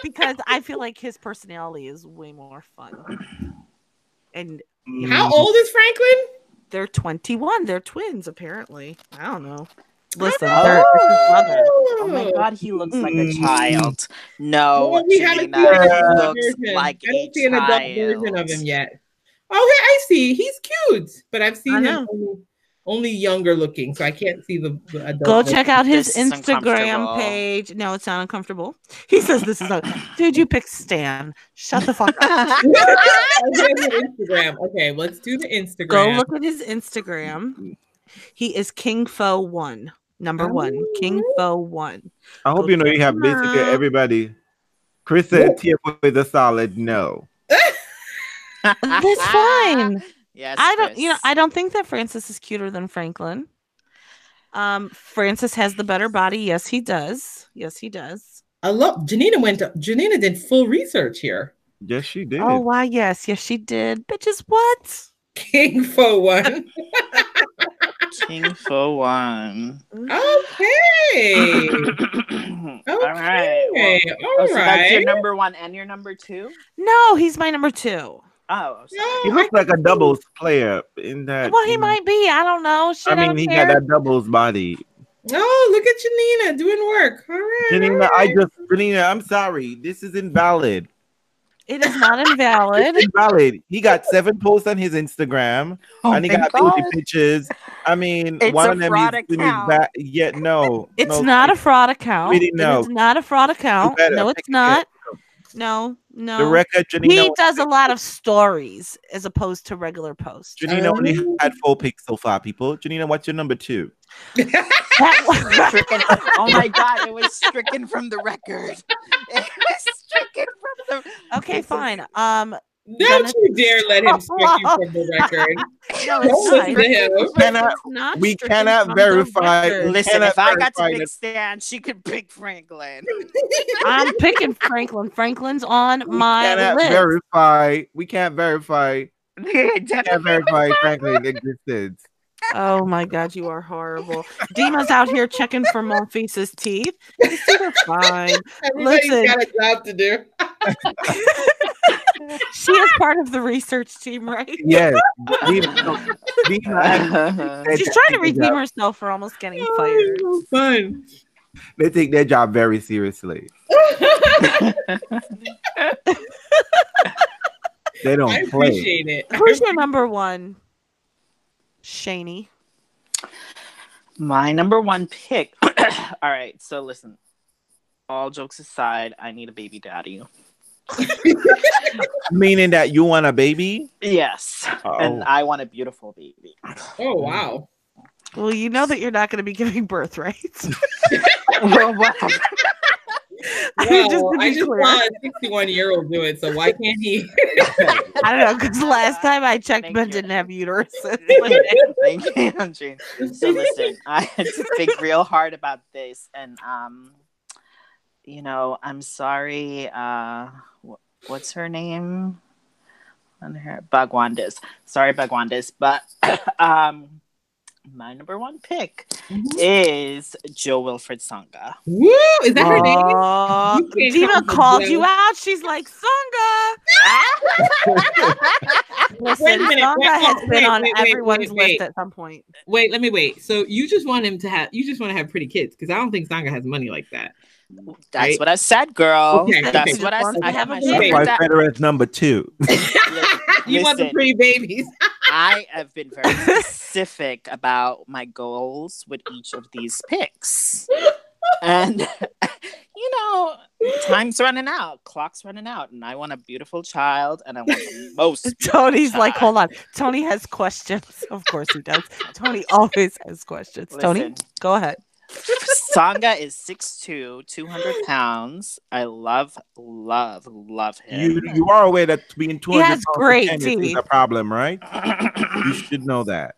because I feel like his personality is way more fun. And How Mm, old is Franklin? they're 21. They're twins, apparently. I don't know. Listen, they're it's his brother. Oh my god, he looks like a Mm. child. No, Well, we haven't Janina, seen an he adult looks version. like I a don't see an adult version of him yet. Okay, I see. He's cute, but I've seen I him know. Only, only younger looking, so I can't see the, the adult. Go version. check out his This Instagram page. No, it's not uncomfortable. He says this is a Dude, you pick Stan. Shut the fuck up. Instagram. Okay, let's do the Instagram. Go look at his Instagram. He is King Fo one. Number one. King oh. Fo one. I hope you know you have basically everybody. Chris said Tiafoe is a solid no. That's fine. Yes, I don't you know, I don't think that Francis is cuter than Franklin. Um, Francis has the better body. Yes, he does. Yes, he does. I love Janina went to Janina did full research here. Yes, she did. Oh why? Yes, yes, she did. Bitches, what? King for one. King for one. Okay. All right. Well, Okay. oh, All so that's your number one and your number two. No, he's my number two. Oh, sorry. he looks I like a think- doubles player in that. Well, he might be. I don't know. Shit, I mean, don't he care. got that doubles body. Oh, look at Janina doing work. All right. Janina, all I just Janina, I'm sorry. This is invalid. It is not invalid. It's invalid. He got seven posts on his Instagram, Oh and he got God. baby pictures. I mean, It's one a of them fraud is in his account. back. Yet, no, It's no, not a fraud account. Really, no. is not a fraud account. No, it's not. No, no. The record, Janina, he does a lot of stories as opposed to regular posts. Janina only Oh. had four picks so far. People, Janina, what's your number two? That- Stricken- oh my god, it was stricken from the record. It was stricken from the okay, fine. Um, Don't you dare let him strike you from the record. no, Don't it's listen not. to him. It's Cannot- not we cannot verify- Listen, cannot if I got to pick that- Stan, she could pick Franklin. I'm picking Franklin. Franklin's on We my cannot list. verify. We can't verify. Definitely. Can't verify Franklin's existence. Oh my god, you are horrible. Dima's out here checking for Monfils' teeth. His teeth are fine. Everybody's Listen. got a job to do. She is part of the research team, right? Yes, Dina, no, Dina actually said She's trying to they redeem job- herself for almost getting oh, fired. Oh, fun. They take their job very seriously. They don't I play. appreciate it. Who's your number one? Shaney. My number one pick. All right, so listen. All jokes aside, I need a baby daddy. Meaning that you want a baby? Yes, Oh. and I want a beautiful baby. Oh wow. Well, you know that you're not going to be giving birth, right? well, what? I mean, just Well, I just clear. saw a 61 year old do it, so why can't he? I don't know because last time I checked, Thank Ben you. didn't have uterus. Thank you, Jane. So listen, I had to think real hard about this, and um, you know, I'm sorry. Uh, wh- what's her name? On her Bagwandas. Sorry, Bagwandas, but um, my number one pick Mhm. is Jo-Wilfried Tsonga. Woo! Is that her name? Aw, You Diva called you out. She's like, Tsonga. Listen, Wait a minute. Tsonga Wait, has oh, been wait, on wait, wait, everyone's wait, wait. list at some point. Wait, let me wait. So you just want him to have? You just want to have pretty kids? Because I don't think Tsonga has money like that. That's Right. what I said, girl. Okay, That's okay. what I said. I have have my a That's why that- Federer's number two. you want the Listen. pretty babies? I have been very specific about my goals with each of these picks. And you know, time's running out, clock's running out, and I want a beautiful child and I want the most beautiful Tony's like, hold on. Tony has questions. Of course he does. Tony always has questions. Tony, go ahead. Tsonga is 6'2, 200 pounds. I love, love, love him. you you are aware that being two hundred has pounds great is teeth. a problem, right? You should know that.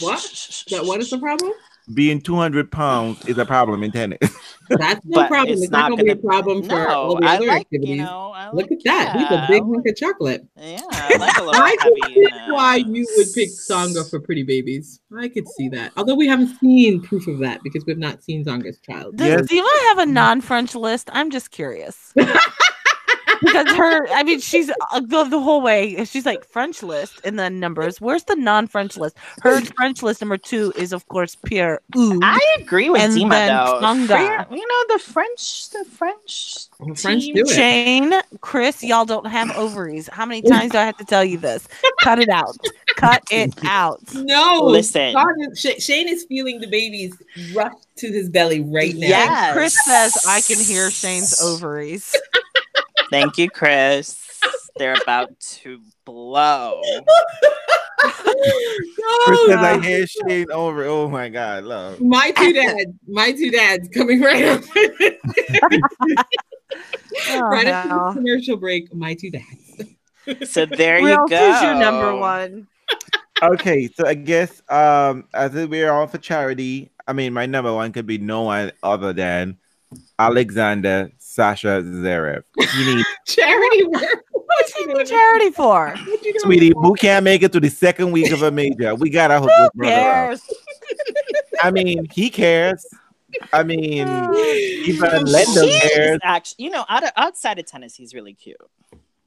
What? That what is the problem? Being two hundred pounds is a problem in tennis. That's no problem. it's It's, not, not going to be a problem for No, all the I other like, activities. you know, I Look like, at that. He's a big I hunk of chocolate. Yeah, I like a little I heavy. could see in why you would pick Tsonga for pretty babies. I could see that. Although we haven't seen proof of that because we've not seen Tsonga's child. Does Yes. Diva have a mm-hmm. non-French list? I'm just curious. because her, I mean, she's uh, the, the whole way. She's like French list and then numbers. Where's the non-French list? Her French list number two is of course Pierre. Ooh, I agree with And Dima then though. Tsonga. You know the French, the French, The French team do it. Shane, Chris, y'all don't have ovaries. How many times do I have to tell you this? Cut it out. Cut it out. No, Listen. God is- Sh- Shane is feeling the babies rush to his belly right now. Yes. Chris says I can hear Shane's ovaries. Thank you, Chris. They're about to blow. Chris says I No. hear Shane over. Oh my god, love. My two dads, my two dads coming right up. Oh, right after the commercial break, my two dads. So there Real you go. is your number one. Okay, so I guess um as we're all for charity, I mean my number one could be no one other than Alexander Sasha Zverev. You need Charity work. What's he do charity for? What you doing? sweetie, who can't make it to the second week of a major? We gotta hook Who brother up. cares? I mean, he cares. I mean, even He Lendl He is cares. actually, you know, out of, outside of tennis, he's really cute.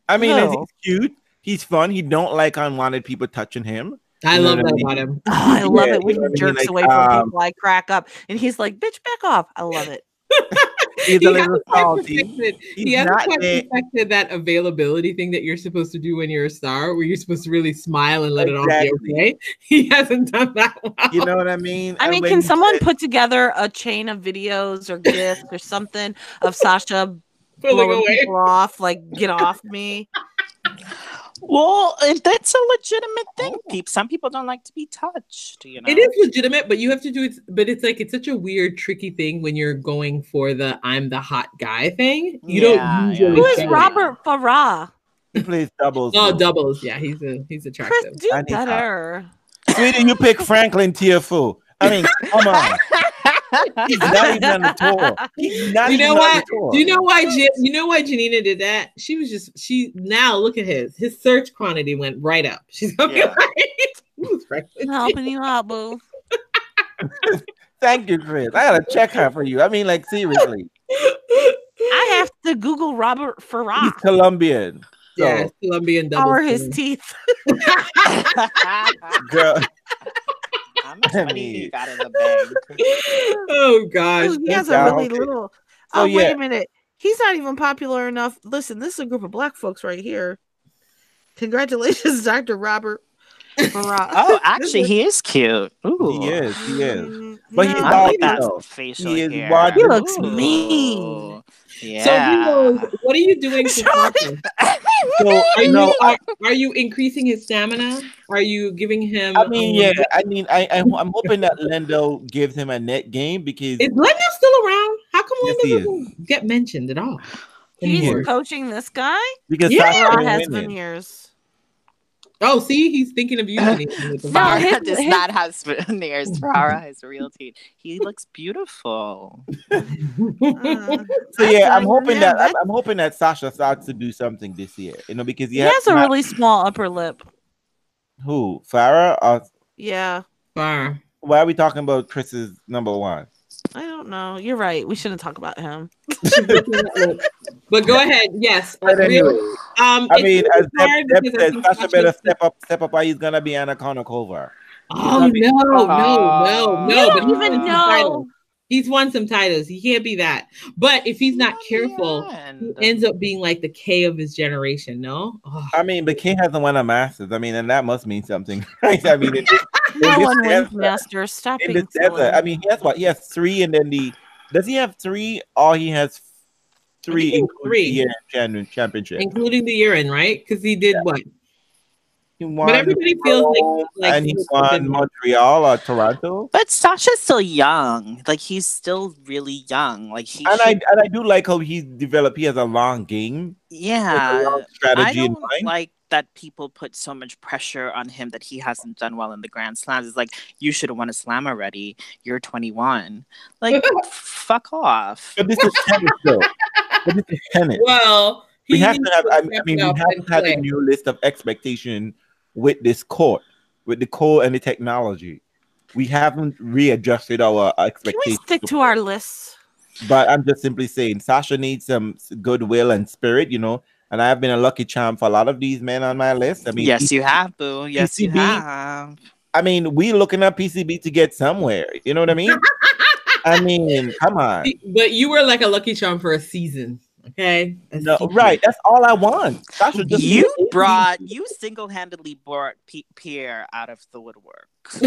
I mean, No. he's cute. He's fun. He don't like unwanted people touching him. I You love what I that mean? about him. Oh, I love Yeah, it when you he what I mean? jerks Like, away from um, people. I crack up, and he's like, "Bitch, back off." I love it. He's He a little hasn't salty. perfected- he hasn't quite perfected that availability thing that you're supposed to do when you're a star, where you're supposed to really smile and let it all be Exactly. okay. He hasn't done that well. You know what I mean? I And mean, when can someone said- put together a chain of videos or gifs or something of Sasha pulling blowing away. people off? Like, get off me. Well, if that's a legitimate thing. Oh. Peop- Some people don't like to be touched. You know, It is legitimate, but you have to do it. But it's like it's such a weird, tricky thing when you're going for the "I'm the hot guy" thing. You Yeah, don't usually. Who is. Robert Farah? he plays doubles. Oh, doubles. Yeah, he's a he's Chris, attractive. do And better. Sweetie, you pick Franklin Tiafoe. I mean, come on. He's not even on the tour. He's not You know even on what? Do you know why? Jan- you know why Janina did that? She was just she. Now look at his his search quantity went right up. She's gonna Yeah. be like, "Who's Franklin?" I'm helping you out, boo. Thank you, Chris. I gotta check her for you. I mean, like seriously, I have to Google Robert he's Colombian. So, Yeah, Colombian doubles. How are his teeth? girl, How much I money he mean- got in the bank? Oh gosh. Ooh, he has a really little. So, Oh, wait a minute. He's not even popular enough. Listen, this is a group of black folks right here. Congratulations, Dr. Robert. Oh, actually, he is cute. Ooh. he is. He is. Mm, But he's no, I like that though. facial He is hair. wide- He looks Ooh. mean. Yeah. So Rose, what are you doing to Sorry. practice? So Are you, are, are you increasing his stamina? Are you giving him? I mean, um, yeah. I mean, I, I I'm hoping that Lendl gives him a net game because Is Lendl still around? How come Yes, Lendl doesn't get mentioned at all? He's coaching this guy. because Yeah. Sasha Ra been has winning. been years. Oh, see, he's thinking of you. it. with the No, Farah his- does his- not have veneers. Farah has real teeth. He looks beautiful. Uh, So yeah, I'm hoping yeah, that I'm, I'm hoping that Sasha starts to do something this year. You know, because he you have has a not- really small upper lip. who Farah or Yeah, Far. why are we talking about Chris's number one? I don't know. You're right. We shouldn't talk about him. but go ahead. Yes. But anyway, um, I mean, as Deb, hard Deb because I think Sasha Sasha- better step up, step up. Or he's gonna be Anna Kournikova. Oh no, no, no, You no! don't But even won some know. Titles. He's won some titles. He can't be that. But if he's not careful, he ends up being like the K of his generation. No. Oh. I mean, but King hasn't won a Masters. I mean, and that must mean something, right? I mean, in this, No one wins desert- Masters. Stop being this desert, silly. I mean, he has what? He has three, and then the does he have three, or he has three, he has including three. the year champion, championship? including the year-end, right? Because he did what? He won But everybody feels like, Rome, like and he he won Montreal or Toronto. But Sasha's still young. Like he's still really young. Like he And I and I do like how he's developed. He has a long game, with a yeah. long I strategy in don't mind. like that people put so much pressure on him that he hasn't done well in the Grand Slams. It's like you should have won a slam already. You're 21. Like fuck off. But this is tennis, though. But this is tennis. Well, we he have needs to have. I mean, we have to have a new list of expectation with this court, with the court and the technology. We haven't readjusted our expectations. Can we stick to our lists? But I'm just simply saying, Sasha needs some goodwill and spirit, you know. And I have been a lucky charm for a lot of these men on my list. I mean, yes, you have, boo. Yes, you PCB. have. I mean, we looking at PCB to get somewhere. You know what I mean? I mean, come on. But you were like a lucky charm for a season. Okay. No, right. That's all I want. Sasha just You needs- brought you single-handedly brought P- Pierre out of the woodwork.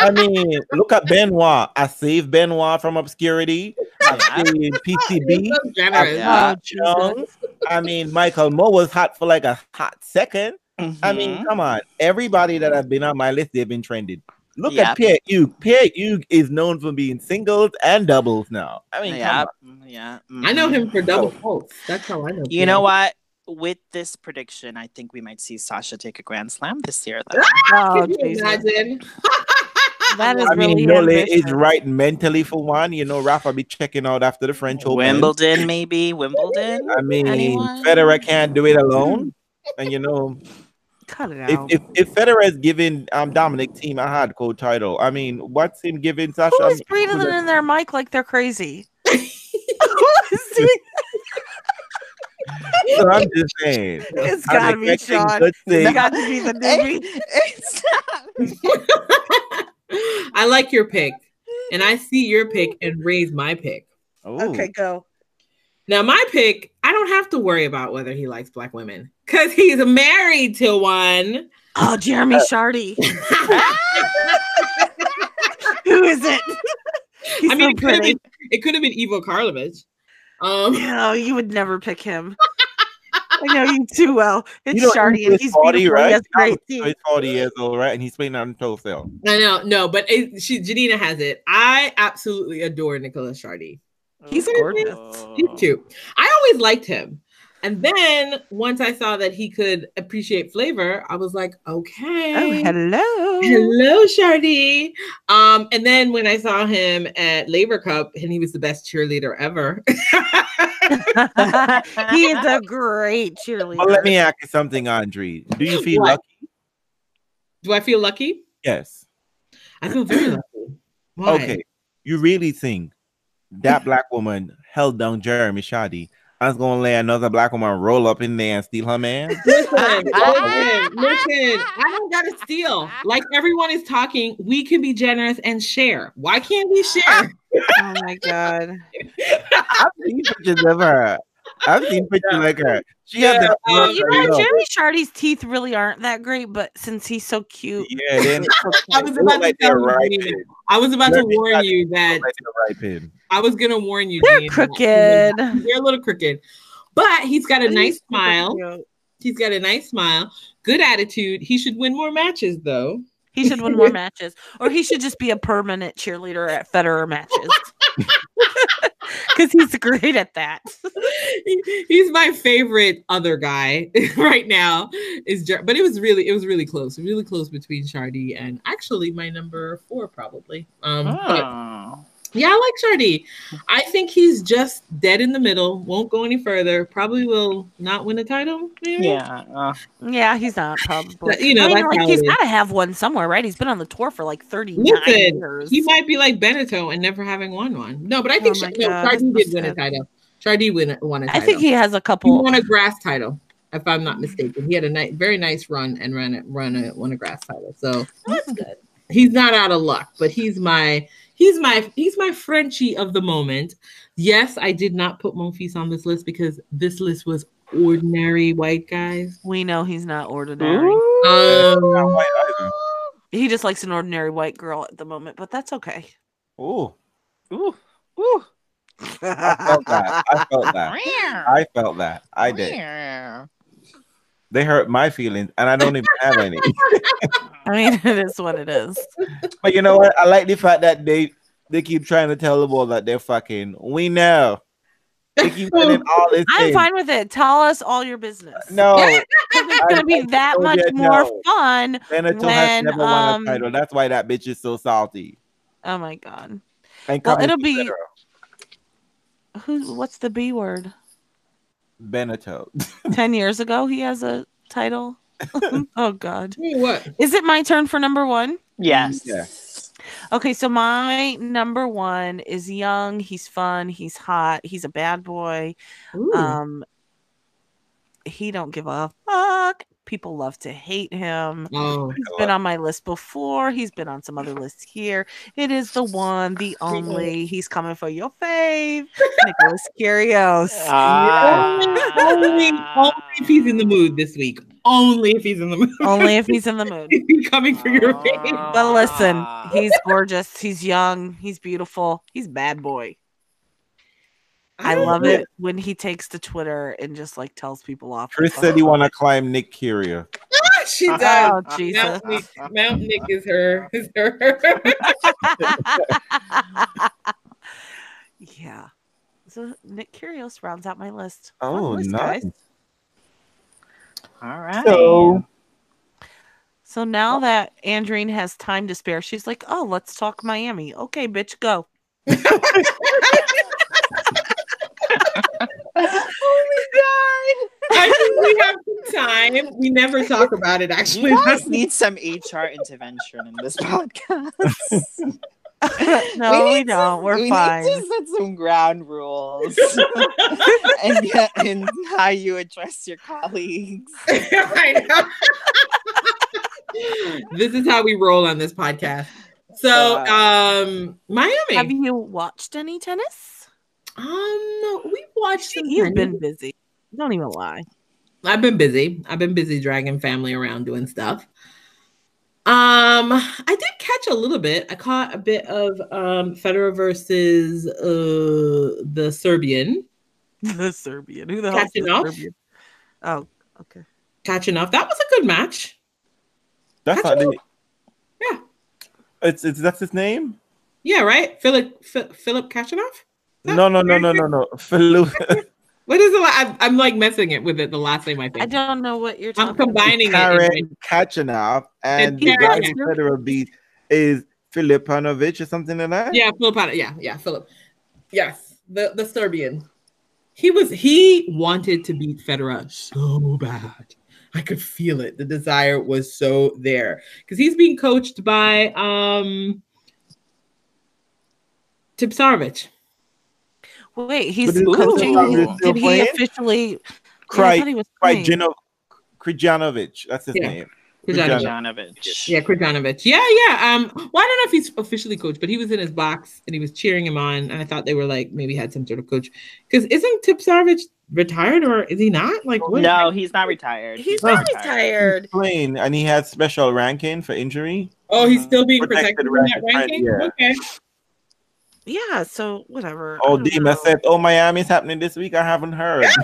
I mean, look at Benoit. I saved Benoit from obscurity. I Yeah. saved You're PCB. so generous. Yeah. Oh, Young. I mean, Michael Mmoh was hot for like a hot second. I mean, Mhm. come on. Everybody that I've been on my list, they've been trended. Look Yep. at Pierre-Hugues. Pierre Hugh is known for being singles and doubles now. I mean, yeah, come on. yeah. I know him mm-hmm. for double oh. faults. That's how I know. You know what? With this prediction, I think we might see Sasha take a Grand Slam this year. Though. Oh, Can you imagine? That is I mean, really Nole is right mentally for one. You know, Rafa be checking out after the French Open. Wimbledon, maybe Wimbledon. I mean, Anyone? Federer can't do it alone. And you know, Cut it if out. if, if Federer is giving um Dominic Thiem a hardcore title, I mean, what's him giving Sasha? Who I is mean, breathing who's in their mic like they're crazy? Who is doing- that? So I'm just saying. it's I'm gotta be expecting Sean. good It's things. got to be the newbie. It's I like your pick, and I see your pick and raise my pick. Oh, Okay, go. Now, my pick, I don't have to worry about whether he likes black women because he's married to one. Oh, Jeremy Chardy. Who is it? He's I mean, so it could have been it could have been Ivo Karlovic. Um, No, you would never pick him. I know you too well. It's You know, Chardy, and he's he's 40, beautiful. right? He has great teeth. He's 40 years old, right? And he's playing on wholesale. I know, no, but it, she Janina has it. I absolutely adore Nicholas Chardy. He's gorgeous. He's cute. I always liked him. And then once I saw that he could appreciate flavor, I was like, okay. Oh, hello. Hello, Chardy. Um, and then when I saw him at Laver Cup, and he was the best cheerleader ever. he is a great cheerleader. Well, let me ask you something, Andre. Do you feel What? lucky? Do I feel lucky? Yes. I feel very lucky. Why? Okay. You really think that black woman held down Jeremy Chardy? I was gonna let another black woman roll up in there and steal her man. Listen, listen, listen. I don't gotta steal. Like everyone is talking, we can be generous and share. Why can't we share? Oh my god. I've seen pictures of her. I've seen pictures like her. She had Yeah, the um, You know, Jeremy Chardy's teeth really aren't that great, but since he's so cute, Yeah, then I was about like to tell they're you, right Janina. pin. I was about to warn you that like they're right pin. I was gonna warn you. they're crooked. They're a little crooked, but he's got a nice smile. cute. He's got a nice smile, good attitude. He should win more matches, though. He should win more matches, or he should just be a permanent cheerleader at Federer matches. Because he's great at that. He- He's my favorite other guy right now. Is Jer- but it was really it was really close, really close between Chardy and actually my number four probably. Um, Oh. Yeah, I like Chardy. I think he's just dead in the middle. Won't go any further. Probably will not win a title. Maybe. Yeah. uh, Yeah, he's not probably. You know, I mean, that's like how he's it is. got to have one somewhere, right? He's been on the tour for like thirty years. he might be like Benneteau and never having won one. No, but I think Oh my no, God, Chardy did win a title. Chardy win won a I title. I think he has a couple. He couple. won a grass title, if I'm not mistaken. He had a nice, very nice run and ran it, run a won a grass title. So That's good. he's not out of luck, but he's my he's my he's my Frenchie of the moment. Yes, I did not put Monfils on this list because this list was ordinary white guys. We know he's not ordinary. Um, Not white either. He just likes an ordinary white girl at the moment, but that's okay. Ooh, Ooh. Ooh. I felt that. I felt that. I felt that. I did. They hurt my feelings, and I don't even have any. I mean, it is what it is. But you know what? I like the fact that they they keep trying to tell the world that they're fucking. We know. They keep saying all this. I'm thing. fine with it. Tell us all your business. No, it's gonna be I that told much you more no. fun. Benneteau when, has never won um, a title. That's why that bitch is so salty. Oh my god. And Well, it'll be- Federer. Who? What's the B word? Benneteau. Ten years ago, he has a title. oh god. what? Is it my turn for number one? Yes. Yeah. Okay, so my number one is young. He's fun. He's hot. He's a bad boy. Ooh. Um, he don't give a fuck. People love to hate him. oh, He's been on my list before. He's been on some other lists here. It is the one, the only. He's coming for your fave, Nicholas Kyrgios. Ah. only, only if he's in the mood this week. Only if he's in the mood. only if he's in the mood. He's coming for your face. But listen, he's gorgeous. He's young. He's beautiful. He's bad boy. I love it when he takes to Twitter and just like tells people off. Chris said he want to climb Nick Kyrgios. Ah, she oh, does. Oh Jesus! Mount Nick, Mount Nick is her. Is her. yeah. So Nick Kyrgios rounds out my list. Fun Oh, list, nice. guys. All right. So So now that Andrine has time to spare, she's like, "Oh, let's talk Miami." Okay, bitch, go. oh I think we have some time. We never talk about it. Actually, You guys need some HR intervention in this podcast. no, we, need to- don't. We're we fine. need to set some ground rules and get in how you address your colleagues. I know. this is how we roll on this podcast. So, um, Miami. Have you watched any tennis? um, we've watched some. You've been busy. Don't even lie. I've been busy. I've been busy dragging family around doing stuff. Um, I did catch a little bit. I caught a bit of um Federer versus uh the Serbian. The Serbian. Who the hell is the Oh, okay. Catching off. That was a good match. that's How'd not you- Yeah. it's it's that's his name. Yeah, right? Philip Phil- Philip Khachanov? That- No, no, no, no, no, no. Philip. What is it? like? I'm, I'm like messing it with it. The last name I think. I don't know what you're I'm talking about. combining it. in my- Karen Khachanov and And the guy Karen- who Federer beat is Filipanovich or something like that. Yeah, Philip. Had. Yeah, yeah, Philip. Yes, the the Serbian. He was he wanted to beat Federer so bad. I could feel it. The desire was so there because he's being coached by um Tipsarevic. Wait, he's coaching. Ooh. Did he playing? officially? Cry, thought he Cry playing. Krajinovic. That's his Yeah. name. Krajinovic. Yeah, Krajinovic. Yeah, yeah. Um, well, I don't know if he's officially coached, but he was in his box and he was cheering him on, and I thought they were like maybe had some sort of coach. Because isn't Tipsarevic retired or is he not? Like what? No, he's not retired. He's not not retired. Playing, and he had special ranking for injury. Oh, he's still being Protected protected in that ranking, ranking. yeah. Okay. Yeah. So whatever. Oh, don't Dima said, "Oh, Miami's happening this week. I haven't heard."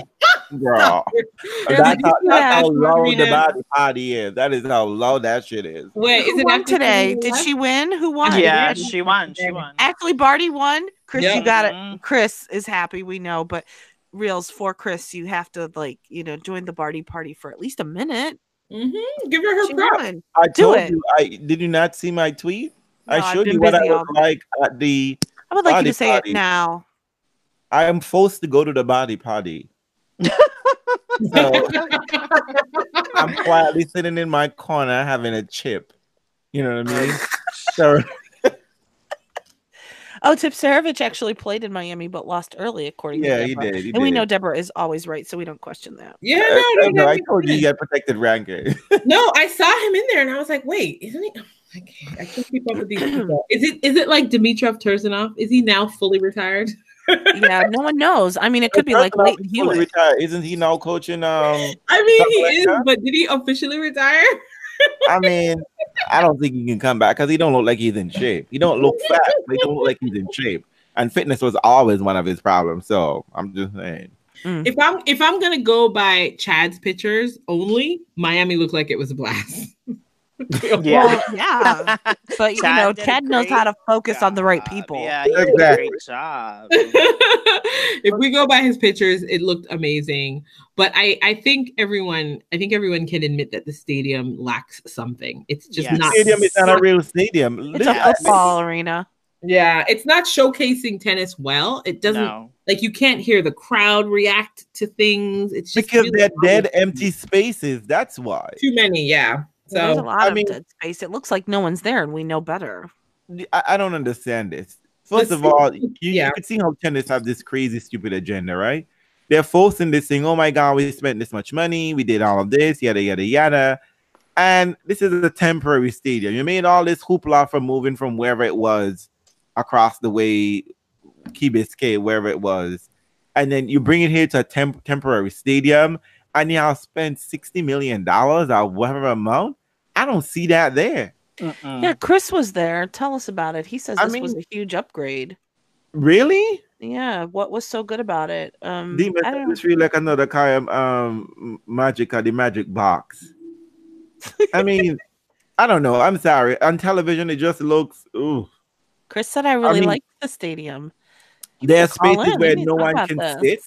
Bro, that's how, that's how low the Marina- Barty party is. That is how low that shit is. Wait, is it won today? Did she win? Who won? Yeah, Yeah. she won. She won. Actually, Barty won. Chris, Yeah. you got it. Mhm. Chris is happy, we know, but reels for Chris, you have to like, you know, join the Barty party for at least a minute. Mm-hmm. Give her her She props. won. I Do told it. you. I did you not see my tweet? No, I showed you what I busy was like at the. I would like you to say party. it now. I am forced to go to the Barty party. So I'm quietly sitting in my corner having a chip. You know what I mean? So Oh, Tipsarevic actually played in Miami but lost early, according yeah, to he Deborah. did. He and we know Deborah is always right, so we don't question that. yeah, I, no, no, no, no, I told you he had protected ranking. No, I saw him in there, and I was like, "Wait, isn't he?" I can't, I can't keep up with these people. Is it is it like Dimitrov Tursunov? Is he now fully retired? Yeah, no one knows. I mean, it could be like Tursunov Leighton is fully Hewitt. retired. Isn't he now coaching? Um, I mean, he like is, that? but did he officially retire? I mean, I don't think he can come back because he don't look like he's in shape. He don't look fat. He don't look like he's in shape. And fitness was always one of his problems. So I'm just saying. If I'm if I'm gonna go by Chad's pictures only, Miami looked like it was a blast. Yeah. Well, yeah, but you Chad know, Ted a Chad knows how to great focus on the right people. Yeah, he did a Exactly. great job. if we go by his pictures, it looked amazing. But I, I think everyone, I think everyone can admit that the stadium lacks something. It's just Yes. not. Stadium is not a real stadium. It's Yeah. a football arena. Yeah, it's not showcasing tennis well. It doesn't No. like you can't hear the crowd react to things. It's just because really they're dead, empty spaces. That's why. Too many, yeah. There's a lot I of mean- dead space. It looks like no one's there, and we know better. I, I don't understand this. First of all, you, yeah. you can see how tennis have this crazy, stupid agenda, right? They're forcing this thing. Oh my god, we spent this much money, we did all of this, yada yada yada. And this is a temporary stadium. You made all this hoopla from moving from wherever it was across the way, Key Biscayne, wherever it was, and then you bring it here to a temp- temporary stadium, and you all spend sixty million dollars or whatever amount. I don't see that there. Mm-mm. Yeah, Chris was there. Tell us about it. He says I this was a huge upgrade. Really? Yeah, what was so good about it? Um, The I don't it's really like another kind of um magic the magic box. I mean, I don't know. I'm sorry. On television, it just looks. Ooh, Chris said I really mean- liked the stadium. there are Call spaces where no one can this. sit.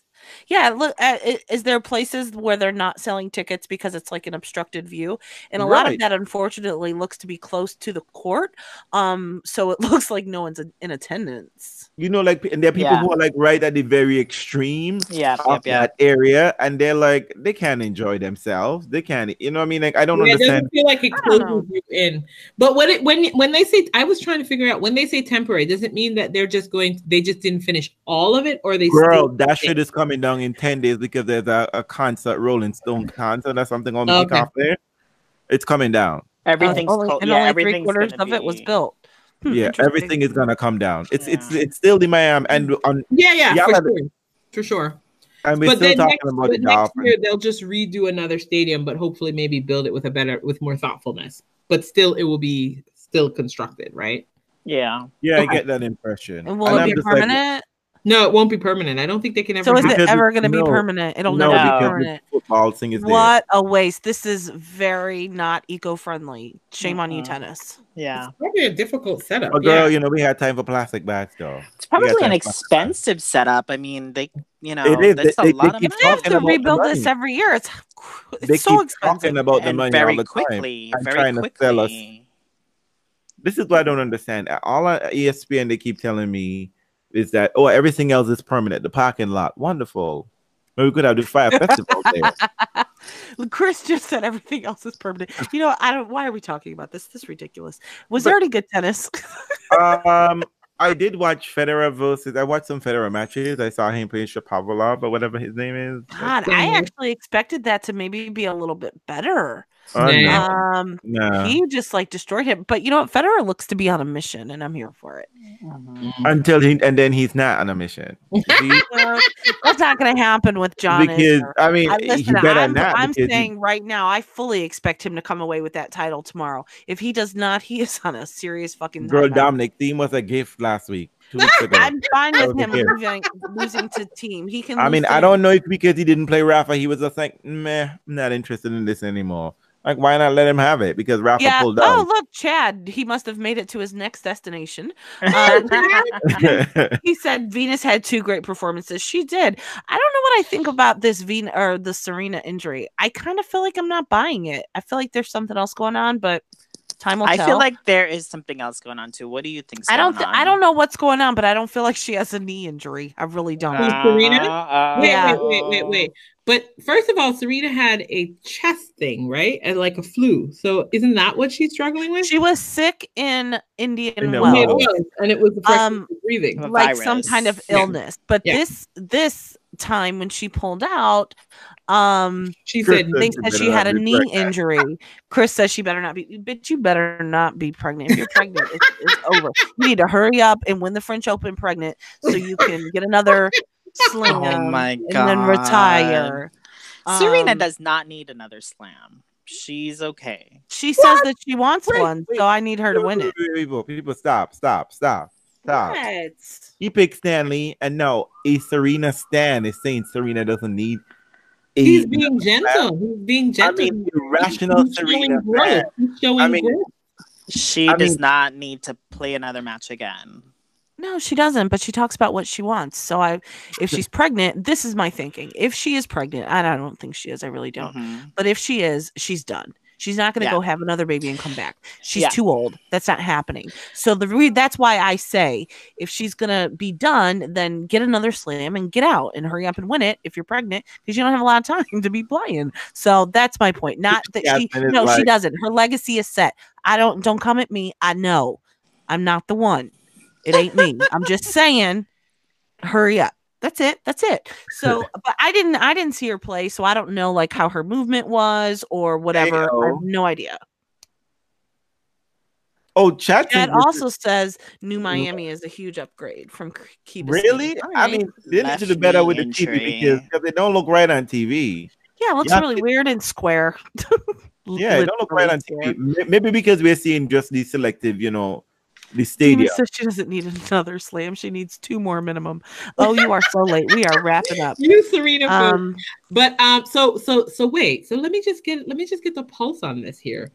Yeah, look, uh, is there places where they're not selling tickets because it's like an obstructed view? And a lot of that, unfortunately, looks to be close to the court. Um, so it looks like no one's in- in attendance. You know, like, and there are people Yeah. who are like right at the very extreme Yeah, of yep, yep. that area, and they're like, they can't enjoy themselves. They can't, you know what I mean? Like, I don't yeah, it understand. doesn't feel like it I closes you in. But when it when when they say I was trying to figure out when they say temporary, does it mean that they're just going they just didn't finish all of it or they Girl, that shit is coming down in 10 days because there's a, a concert, Rolling Stone concert or something on the Okay. kick off there. It's coming down. Everything's only, co- and yeah, only three quarters gonna of it was built. Hmm, yeah, everything is gonna come down. It's it's Yeah. it's still the Miami and on Yeah, yeah, Yeah, for but- sure. For sure. and we're but still then talking next, about the next Dolphins. year they'll just redo another stadium, but hopefully maybe build it with a better with more thoughtfulness. But still it will be still constructed, right? Yeah. Yeah, I get that impression. And will And it I'm be just like, permanent? No, it won't be permanent. I don't think they can ever so is it ever going to be no. permanent? It'll no, never be permanent. football thing is there. What a waste! This is very not eco-friendly. Shame on you, tennis. Yeah. It's probably a difficult setup. But girl, yeah. you know, we had time for plastic bags though. It's probably an that's- expensive setup. I mean, they, you know, It is. that's They- a they lot of keep money. They have talking to about the rebuild this money. every year. It's it's They so keep expensive. talking about the and money very all the time. quickly, and very trying to sell us. quickly. This is what I don't understand. All on E ESPN they keep telling me is that oh everything else is permanent. The parking lot, wonderful. But we could have the Fyre Festival there. Chris just said everything else is permanent. You know, I don't. Why are we talking about this? This is ridiculous. Was But- there any good tennis? um, I did watch Federer versus. I watched some Federer matches. I saw him play Shapovalov or whatever his name is. God, I actually expected that to maybe be a little bit better. Oh, no, Um, no. he just like destroyed him. But you know what? Federer looks to be on a mission, and I'm here for it. Mhm. Until he and then he's not on a mission. See? Well, that's not going to happen with John. because Isner. I mean, I, he listen, better I'm, not. I'm because he- saying right now, I fully expect him to come away with that title tomorrow. If he does not, he is on a serious fucking girl timeout. Dominic Thiem was a gift last week. Two weeks ago. I'm fine with him losing, losing to Thiem. He can. I mean, I don't know if because he didn't play Rafa, he was just like, meh, I'm not interested in this anymore. Like, why not let him have it? Because Rafa Yeah. pulled out. Oh, look, Chad. He must have made it to his next destination. Um, he said Venus had two great performances. She did. I don't know what I think about this Venus or the Serena injury. I kind of feel like I'm not buying it. I feel like there's something else going on, but time will I tell. feel like there is something else going on too. What do you think? I don't. Th- I don't know what's going on, but I don't feel like she has a knee injury. I really don't. Who's Serena? Uh, Wait, Yeah. wait, wait, wait, wait. But first of all, Serena had a chest thing, right? And like a flu. So isn't that what she's struggling with? She was sick in Indian In the Yeah, it Wells, Wells. and it was Um, breathing. A like some kind of virus. Yeah. illness. But Yeah. this this time when she pulled out, um, She said, said they you she had a knee pregnant. injury. Chris says she better not be. Bitch, you better not be pregnant. If you're pregnant, it's, it's over. You need to hurry up and win the French Open pregnant so you can get another sling Oh my and then retire. Serena Um, does not need another slam. She's okay. She says that she wants Wait, one, wait. so I need her to win it. People, people, stop, stop, stop, stop. What? He picked Stanley, and no, a Serena Stan is saying Serena doesn't need. A, he's being gentle. He's being I gentle. mean, irrational He's Serena growth. He's showing I mean, growth. She I does mean- not need to play another match again. No, she doesn't, but she talks about what she wants. So I if she's pregnant, this is my thinking. If she is pregnant, and I don't think she is, I really don't. Mhm. But if she is, she's done. She's not going to Yeah. go have another baby and come back. She's Yeah. too old. That's not happening. So the re- that's why I say if she's going to be done, then get another slam and get out and hurry up and win it if you're pregnant because you don't have a lot of time to be playing. So that's my point. Not that she Jasmine is no, she doesn't. Her legacy is set. I don't don't come at me. I know. I'm not the one. It ain't me. I'm just saying hurry up. That's it. That's it. So, but I didn't I didn't see her play, so I don't know like how her movement was or whatever. I have no idea. Oh, chat. Chad says this also says New Miami is a huge upgrade from K- Key Biscayne. really. All I mean, they need Left to do better knee with the injury. TV because, because they don't look right on TV. yeah, it looks yeah, really it- weird and square. Yeah, they don't look right on TV. Maybe because we're seeing just the selective, you know, the square. Stadium. says she doesn't need another slam. She needs two more minimum. Oh, you are so late. We are wrapping up. You, Serena. Um, But um, so so so wait. So let me just get let me just get the pulse on this here.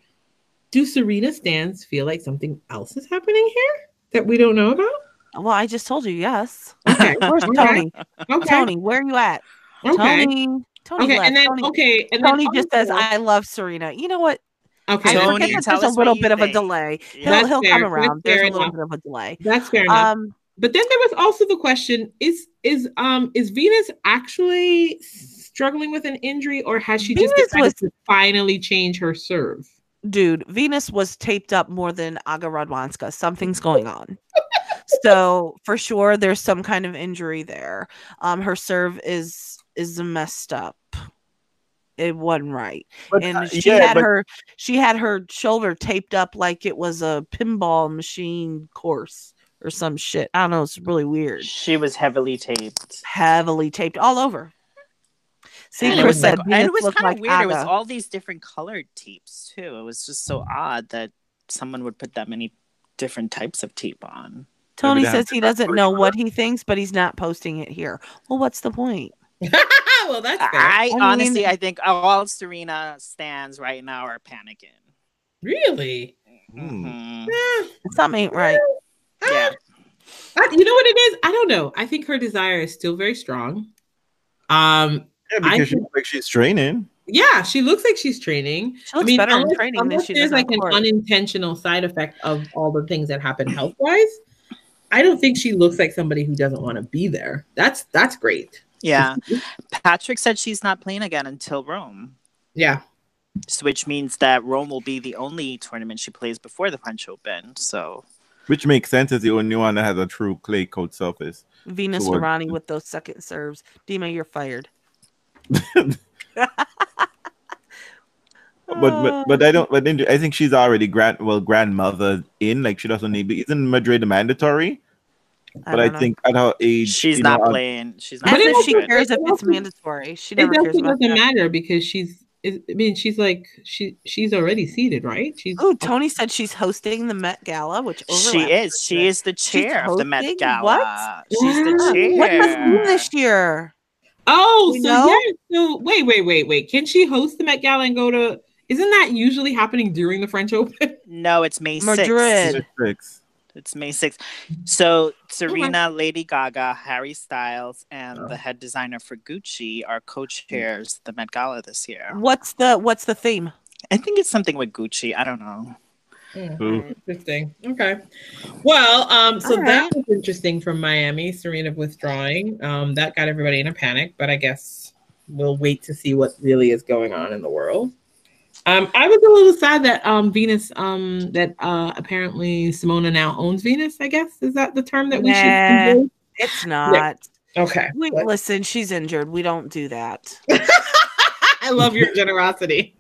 Do Serena stands feel like something else is happening here that we don't know about? well, I just told you yes. Okay. Where's Okay. Tony? Okay. Tony, where are you at? Okay. Tony. Tony, Okay. left. And then Tony, okay. And then Tony just says, "I love Serena." You know what? Okay. I Tony, that there's us a little bit of a delay. Yeah. He'll he'll come That's around. There's a little enough. bit of a delay. That's fair enough. Um, But then there was also the question: Is is um is Venus actually struggling with an injury, or has she just decided was- to finally change her serve? dude, Venus was taped up more than Aga Radwanska. Something's going on. so for sure, there's some kind of injury there. Um, her serve is is messed up. It wasn't right, But, and uh, she yeah, had but her she had her shoulder taped up like it was a pinball machine course or some shit. I don't know. It's really weird. She was heavily taped. Heavily taped all over. See, And it Chris was, said like, and it was looked kind like of weird. It was all these different colored tapes too. It was just so odd that someone would put that many different types of tape on. Tony says he doesn't know what he thinks, but he's not posting it here. Well, what's the point? well, that's fair. I, I honestly, mean- I think all Serena stands right now are panicking. really? Hmm. Mhm. Eh, Something ain't right. Yeah, I- you know what it is? I don't know. I think her desire is still very strong. Um, yeah, I because she looks like she's training. yeah, she looks like she's training. She looks better in unless, than she there's like an court. unintentional side effect of all the things that happen health wise. I don't think she looks like somebody who doesn't want to be there. That's that's great. Yeah. Patrick said she's not playing again until Rome, Yeah. so which means that Rome will be the only tournament she plays before the French Open. So Which makes sense as the only one that has a true clay coat surface. Venus Toward- Arani with those second serves. Dima, you're fired. But but but I don't. But then I think she's already grand. Well, grandmother in like she doesn't need. Isn't Madrid mandatory? But I, don't know. think at her age, she's you know, not uh, playing. She's not. as But if she also- good. cares if it it's also- mandatory. She It never cares also about doesn't that. matter because she's I mean, she's like she she's already seated, right? She's Oh, Tony said she's hosting the Met Gala, which She is. She it. is the chair of the Met? Gala. What? She's the chair. What does it mean this year? Oh, You so know? yeah. So wait, wait, wait, wait. Can she host the Met Gala and go to? Isn't that usually happening during the French Open? No, it's May 6th. Madrid. Six. It's May 6th. So Serena, Lady Gaga, Harry Styles, and Oh. the head designer for Gucci are co-chairs the Met Gala this year. What's the what's the theme? I think it's something with Gucci. I don't know. Ooh. Interesting. Okay. Well, um, so All that was interesting from Miami. Serena withdrawing. Um, that got everybody in a panic, but I guess we'll wait to see what really is going on in the world. Um, I was a little sad that um Venus um that uh apparently Simona now owns Venus. I guess is that the term that we Nah. should. use? It's not. Okay. We, But- listen, she's injured. We don't do that. I love your generosity.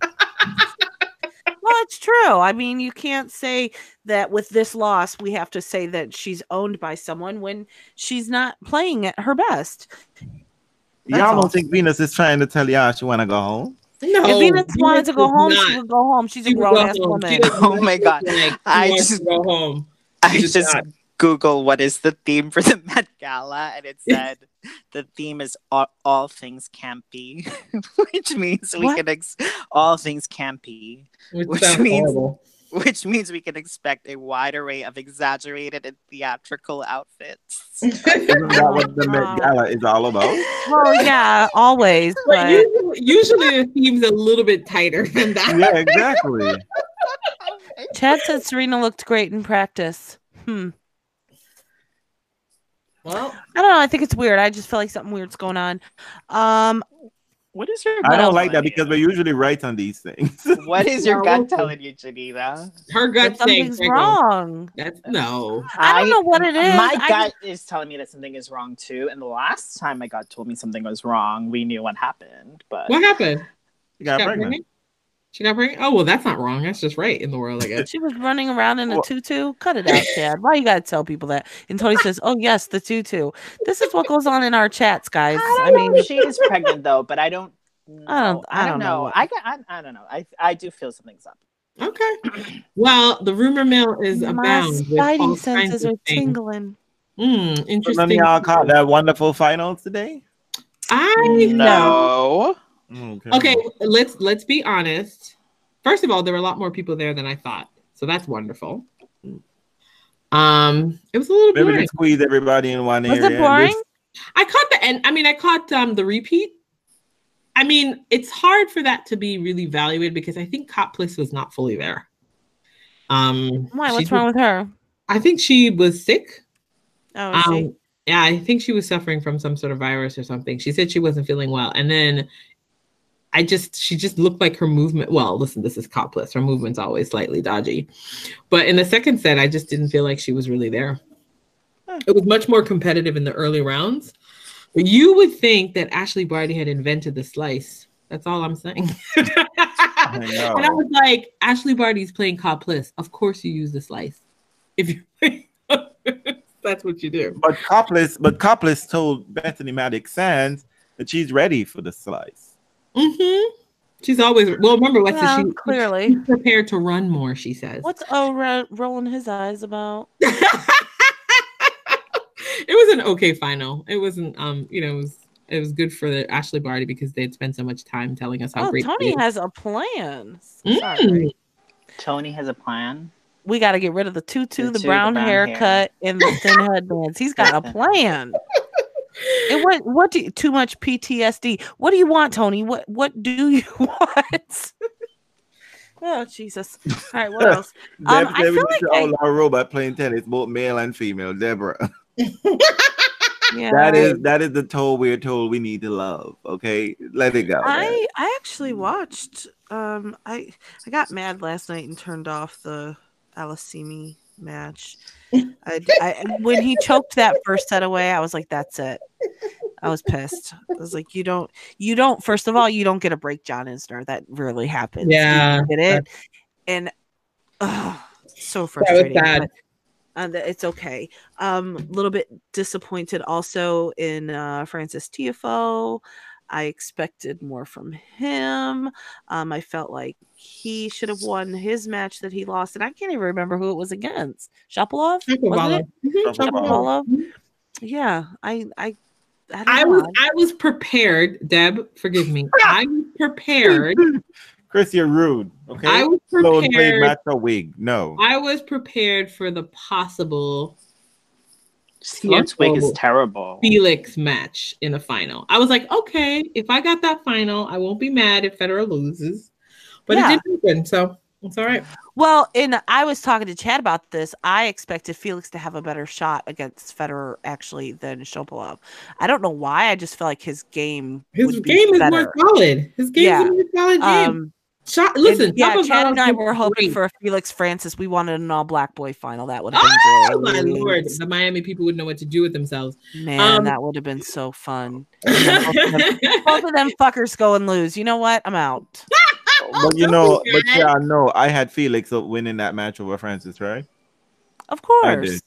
Well, it's true. I mean, you can't say that with this loss, we have to say that she's owned by someone when she's not playing at her best. That's Y'all all. don't think Venus is trying to tell y'all she want to go home? No, if oh, Venus wanted to go home, not. she would go home. She's a She would grown ass woman. She does Oh not my God. like I just- to go home. I does just. Google what is the theme for the Met Gala, and it said the theme is all, all things campy, which means we What? can ex- all things campy, Which, Which means- horrible. which means we can expect a wide array of exaggerated and theatrical outfits. Isn't that what the Oh, Met Gala is all about? Well, yeah, always. But But usually, usually the theme's a little bit tighter than that. Yeah, exactly. Chad said Serena looked great in practice. Hmm. Well, I don't know. I think it's weird. I just feel like something weird's going on. Um, What is your? I don't like that telling because we're usually right on these things. What is your No. gut telling you, Janita? her that gut saying something's Grego. wrong. That's no. I don't know what it is. My I gut is telling me that something is wrong too. And the last time my gut told me something was wrong, we knew what happened. But What happened? You got got pregnant. pregnant? She got pregnant. Oh well, that's not wrong. That's just right in the world, I guess. She was running around in a Well- tutu. Cut it out, Chad. Why you gotta tell people that? And Tony says, "Oh yes, the tutu." This is what goes on in our chats, guys. I I mean, know she is pregnant though. But I don't. Know. I don't- I don't know what- I, got- I I don't know. I I do feel something's up. Okay. Well, the rumor mill is my abound. with all spidey senses are tingling. Mm, So None of interesting. y'all caught that wonderful finals today? I know. No. Okay, let's let's be honest. First of all, there were a lot more people there than I thought, so that's wonderful. Um, it was a little Maybe boring. they squeeze everybody in one Was area. it boring? I caught the end. I mean, I caught um the repeat. I mean, it's hard for that to be really evaluated because I think Coplis was not fully there. Um, Why? What's wrong did- with her? I think she was sick. Oh, is she? Um, yeah, I think she was suffering from some sort of virus or something. She said she wasn't feeling well, and then I just she just looked like her movement. Well, listen, this is Coplis. Her movement's always slightly dodgy, but in the second set, I just didn't feel like she was really there. It was much more competitive in the early rounds. But you would think that Ashleigh Barty had invented the slice. That's all I'm saying. and know. I was like, Ashleigh Barty's playing Coplis. Of course, you use the slice. If you, that's what you do. But Coplis, but Coplis told Bethanie Mattek-Sands that she's ready for the slice. Mm-hmm. She's always well. Remember what Well, she clearly. she's prepared to run more. She says. What's O ro- rolling his eyes about? it was an okay final. It wasn't. Um, you know, it was it was good for the Ashleigh Barty because they'd spent so much time telling us how Oh, great. Tony she has a plan. Mm. Sorry. Tony has a plan. We got to get rid of the tutu, The the, two, the brown, brown haircut, hair. and the thin headbands. He's got a plan. And what? What do you, too much PTSD? What do you want, Tony? What? What do you want? oh Jesus! All right, what else? Um, Deb I feel like I- outlaw robot playing tennis, both male and female. Deborah, Yeah, that is that is the toll we're told we need to love. Okay, let it go. man. I I actually watched. Um, I I got mad last night and turned off the Aliassime match. I, I when he choked that first set away, I was like, "That's it." I was pissed. I was like, "You don't, you don't. First of all, you don't get a break, John Isner. That rarely happens. Yeah, get it, and ugh, so That frustrating. bad. uh, it's okay. Um, a little bit disappointed also in uh, Frances Tiafoe. I expected more from him. Um, I felt like he should have won his match that he lost, and I can't even remember who it was against. Shapalov, Shapovalov. Mhm, Shapovalov. Shapovalov. Shapovalov? Yeah, I, I, I, I was I was prepared, Deb. Forgive me. I was prepared. Chris, you're rude. Okay. I was Slow and prepared. match a wig. No. I was prepared for the possible Sloan's wig is terrible. Felix match in a final. I was like, okay, if I got that final, I won't be mad if Federer loses. But Yeah. it didn't happen, so it's all right. Well, and I was talking to Chad about this. I expected Felix to have a better shot against Federer actually than Shopalov. I don't know why. I just feel like his game His would be game is better. more solid. His game Yeah. a more solid game. Um, Shot, and listen, yeah, Shapovalov Chad and I were hoping great. for a Felix Frances. We wanted an all black boy final. That would have been Oh great. my lord, the Miami people would know what to do with themselves. Man, Um, that would have been so fun. Both, of them, both of them fuckers go and lose. You know what? I'm out. But you don't know, but mad. yeah, no, I had Felix winning that match over Frances, right? Of I course.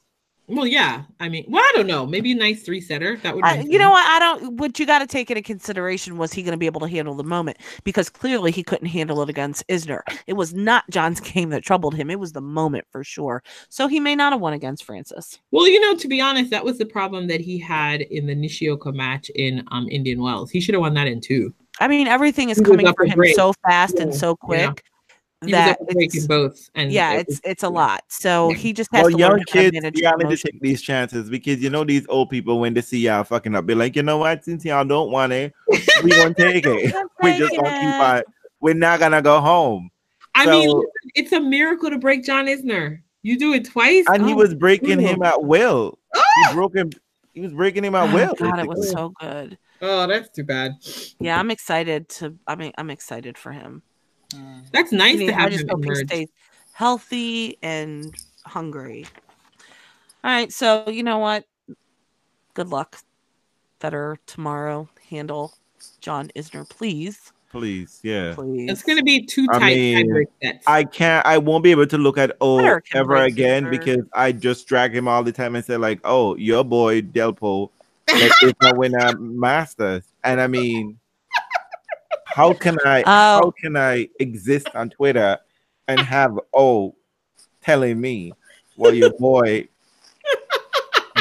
Well, yeah. I mean, well, I don't know. Maybe a nice three setter. That would. I, you know what? I don't. What you got to take into consideration was he going to be able to handle the moment because clearly he couldn't handle it against Isner. It was not John's game that troubled him. It was the moment for sure. So he may not have won against Frances. Well, you know, to be honest, that was the problem that he had in the Nishioka match in um Indian Wells. He should have won that in two. I mean, everything is coming up for him break. so fast and Yeah, so yeah. Quick He that was up a break in it's, both, and yeah, it it's was- it's a lot. So he just has Well, to young learn to kids, y'all need to take these chances because you know these old people when they see y'all fucking up, be like, you know what? Since y'all don't want it, we won't take it. we just gonna keep on. We're not gonna go home. I mean, So- listen, it's a miracle to break John Isner. You do it twice, And he Oh, was breaking cool. him at will. He ah! broke him. He was breaking him at Oh, will. God, it was so good. Oh, that's too bad. Yeah, I'm excited to. I mean, I'm excited for him. Mm. That's nice I, mean, to I have just him hope he stays healthy and hungry. All right, so you know what? Good luck, Federer tomorrow. Handle John Isner, please, Please, yeah. please. It's going to be two I tight mean. I can't. I won't be able to look at O ever again Isner. because I just drag him all the time and say like, "Oh, your boy Delpo, like, is not win a Masters," and I mean, how can I? Oh. how can I exist on Twitter and have oh telling me, "Well, your boy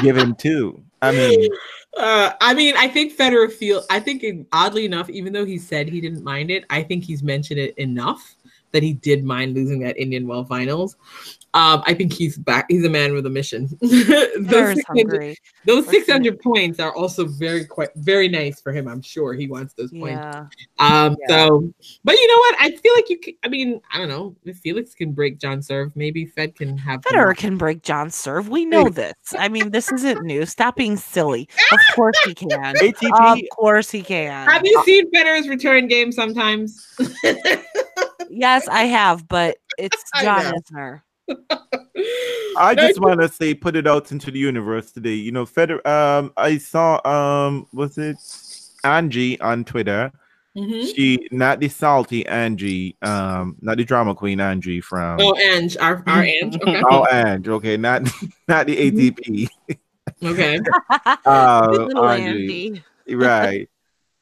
give him two? I mean, Uh, I mean, I think Federer feel. I think it, oddly enough, even though he said he didn't mind it, I think he's mentioned it enough that he did mind losing that Indian Well finals. Um, I think he's back. He's a man with a mission. those 600, those 600 points are also very quite very nice for him. I'm sure he wants those points. Yeah, Um, Yeah. so, but you know what? I feel like you. Can, I mean, I don't know if Felix can break John serve. Maybe Fed can have some- Federer can break John's serve. We know this. I mean, this isn't new. Stop being silly. Of course he can. Of course he can. Have you seen Federer's return game sometimes? Yes, I have, but it's I John. Isner. I just want to say, put it out into the universe today. You know, Feder. Um, I saw. Um, was it Angie on Twitter? Mhm. She not the salty Angie, um, not the drama queen Angie from Oh, Ange, our our Ange. Okay. oh Ange, okay, not not the ATP. Okay. Uh, Little Angie, right?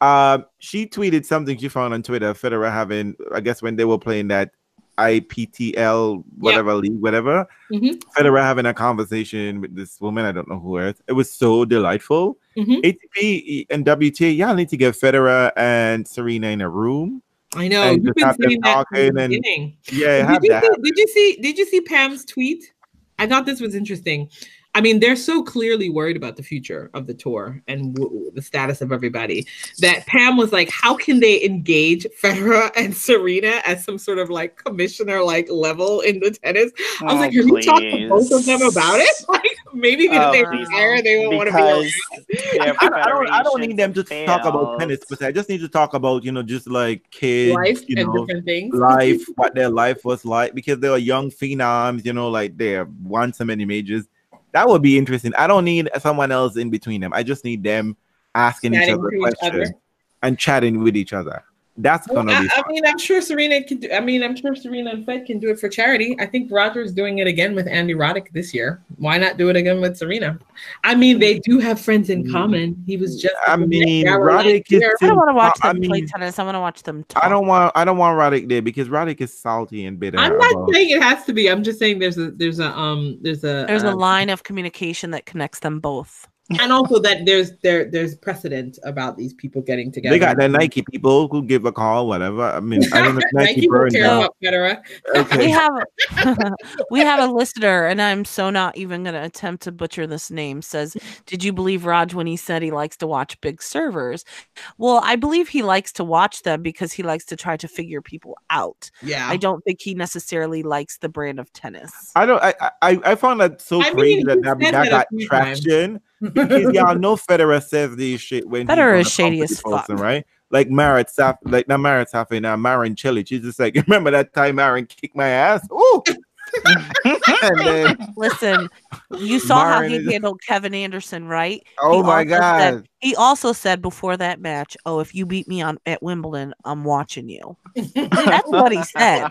Um, she tweeted something she found on Twitter. Federer having, I guess, when they were playing that IPTL whatever league, whatever. Mhm. Federer having a conversation with this woman. I don't know who it. It was so delightful. Mhm. ATP and WTA, y'all need to get Federer and Serena in a room. I know. And You've been have them saying that from the talking and- Yeah, have Did you, see, did you see? Did you see Pam's tweet? I thought this was interesting. I mean, they're so clearly worried about the future of the tour and w- w- the status of everybody that Pam was like, "How can they engage Federer and Serena as some sort of like commissioner like level in the tennis?" I was Oh, like, "Have you talked to both of them about it? Like, maybe if Oh, they please. retire, they won't want to be Because around." I, I don't. I don't need them to federations talk about tennis, but I just need to talk about you know just like kids, life you and know, different things. life, what their life was like because they were young phenoms, you know, like they have won so many majors. That would be interesting. I don't need someone else in between them. I just need them asking each other each questions other. and chatting with each other. That's Well, gonna I, be. I mean, I'm sure Serena can do. I mean, I'm sure Serena and Fed can do it for charity. I think Roger's doing it again with Andy Roddick this year. Why not do it again with Serena? I mean, they do have friends in common. He was just. I mean, Met Gala last Roddick is year. I don't want to watch I them play mean, tennis. I want to watch them talk. I don't want. I don't want Roddick there because Roddick is salty and bitter. I'm not about- saying it has to be. I'm just saying there's a there's a um there's a There's a uh, line of communication that connects them both. And also that there's there there's precedent about these people getting together. They got their Nike people who give a call, whatever. I mean, I don't know if Nike, Nike will burned down. about Federer. We have we have a listener, and I'm so not even going to attempt to butcher this name. Says, "Did you believe Raj when he said he likes to watch big servers?" Well, I believe he likes to watch them because he likes to try to figure people out. Yeah, I don't think he necessarily likes the brand of tennis. I don't. I I, I found that so I crazy he that that, said that that got traction. times. Because y'all know Federer says these shit when Federer is shady as fuck. right? Like Marat Saf, like not Marat Safi, now uh, Marin Cilic. She's just like, remember that time Marin kicked my ass? Ooh. And then, Listen, you saw how he is- handled Kevin Anderson, right? oh He my also said- god, He also said before that match, "Oh, if you beat me on at Wimbledon, I'm watching you." That's what he said.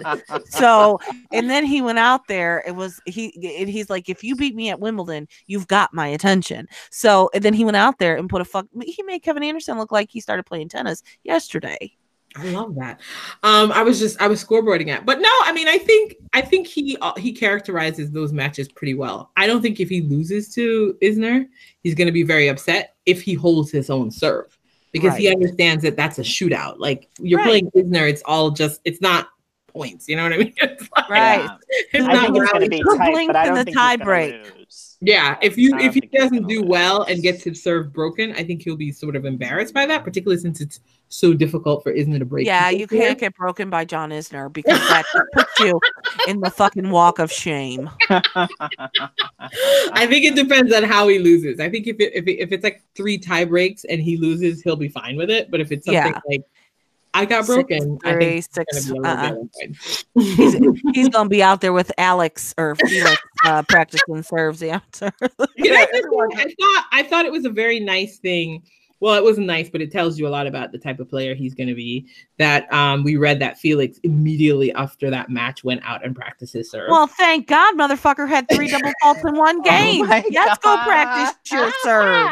So, and then he went out there. It was he. And he's like, "If you beat me at Wimbledon, you've got my attention." So, and then he went out there and put a fuck. He made Kevin Anderson look like he started playing tennis yesterday. I love that. Um, I was just I was scoreboarding it, but no, I mean, I think I think he uh, he characterizes those matches pretty well. I don't think if he loses to Isner, he's going to be very upset if he holds his own serve because he understands that that's a shootout. Like you're Right. playing Isner, it's all just it's not points. You know what I mean? It's like- Right. it's I not think it's going to be Who tight, but I in don't the think he's tie gonna break? lose. Yeah, if you if he doesn't do well and gets his serve broken, I think he'll be sort of embarrassed by that, particularly since it's so difficult for Isner to break. Yeah, you can't get broken by John Isner because that puts you in the fucking walk of shame. I think it depends on how he loses. I think if it, if it, if it's like three tie breaks and he loses, he'll be fine with it. But if it's something Yeah. like I got Six, broken, I three, six, gonna be a little uh-uh. He's, he's gonna be out there with Alex or Felix uh, practicing serves answer. Can I I thought I thought it was a very nice thing. Well, it wasn't nice, but it tells you a lot about the type of player he's going to be. That um, we read that Felix immediately after that match went out and practiced his serve. well, thank God, motherfucker had three double faults in one game. my Let's go practice your serve.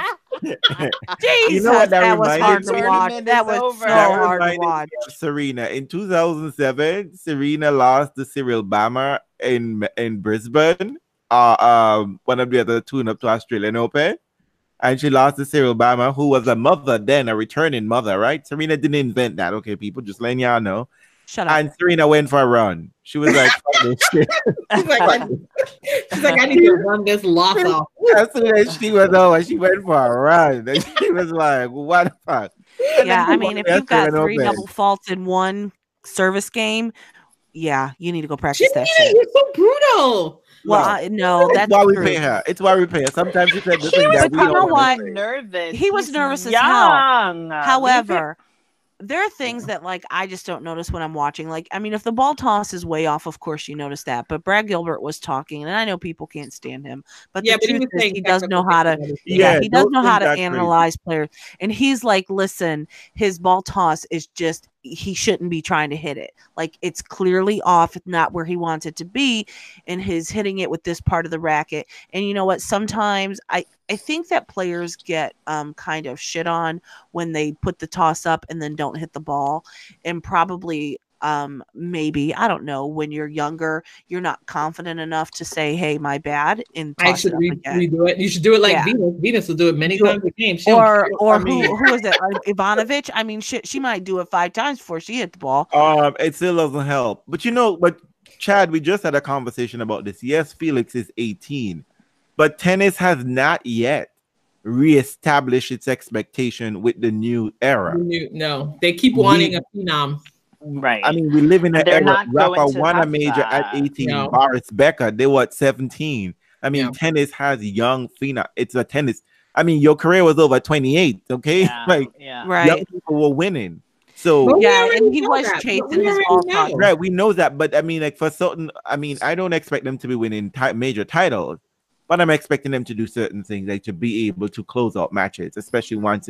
Jesus, know what that that, was hard to watch. Tournament That is was over. so That hard to watch. Serena in 2007. Serena lost to Sybille Bammer in in Brisbane. Uh, um, one of the other tune-up to Australian Open, and she lost to Sybille Bammer, who was a mother then, a returning mother. Right? Serena didn't invent that. Okay, people, just letting y'all know. Shut up. And Serena went for a run. She was like, "Fuck this shit." she's, like, she's like, I need to run this loss off. as soon as she was over, she went for a run. And she was like, "What the fuck?" And yeah, I mean, if you've got three Open. double faults in one service game, yeah, you need to go practice She, that shit. you're so brutal. Well, No. I, no, It's that's why we true. pay her. It's why we pay her. Sometimes she said the He thing that we you know don't what? wanna nervous. He was He's nervous as hell. However, there are things that like I just don't notice when I'm watching. Like, I mean, if the ball toss is way off, of course you notice that. But Brad Gilbert was talking, and I know people can't stand him, but Yeah, the but he truth is he does know how to. Yeah. Yeah, he does know how to are crazy. analyze players, and he's like, listen, his ball toss is just he shouldn't be trying to hit it. Like it's clearly off, not where he wants it to be, and his hitting it with this part of the racket. And you know what? Sometimes I I think that players get um kind of shit on when they put the toss up and then don't hit the ball, and probably um maybe I don't know when you're younger you're not confident enough to say hey my bad and I should it up re- redo it. You should do it like Yeah. Venus. Venus will do it many Do it- times a game. She or or who who is it Ivanovic I mean shit she might do it five times before she hit the ball Um, it still doesn't help. But you know, but Chad, we just had a conversation about this. Yes, Felix is 18, but tennis has not yet reestablished its expectation with the new era. You- No, they keep We- wanting a phenom. Right. I mean, we live in an And they're era. not Rafa going to won a major at 18. No. Boris Becker, they were at 17. I mean, Yeah. tennis has young phenom. It's a tennis. I mean, your career was over 28. Okay, yeah, like yeah. young right people were winning. So But we Yeah, and he was that. chasing We his already ball Right, we know that, but I mean, like for certain, I mean, I don't expect them to be winning ti- major titles, but I'm expecting them to do certain things, like to be able to close out matches, especially once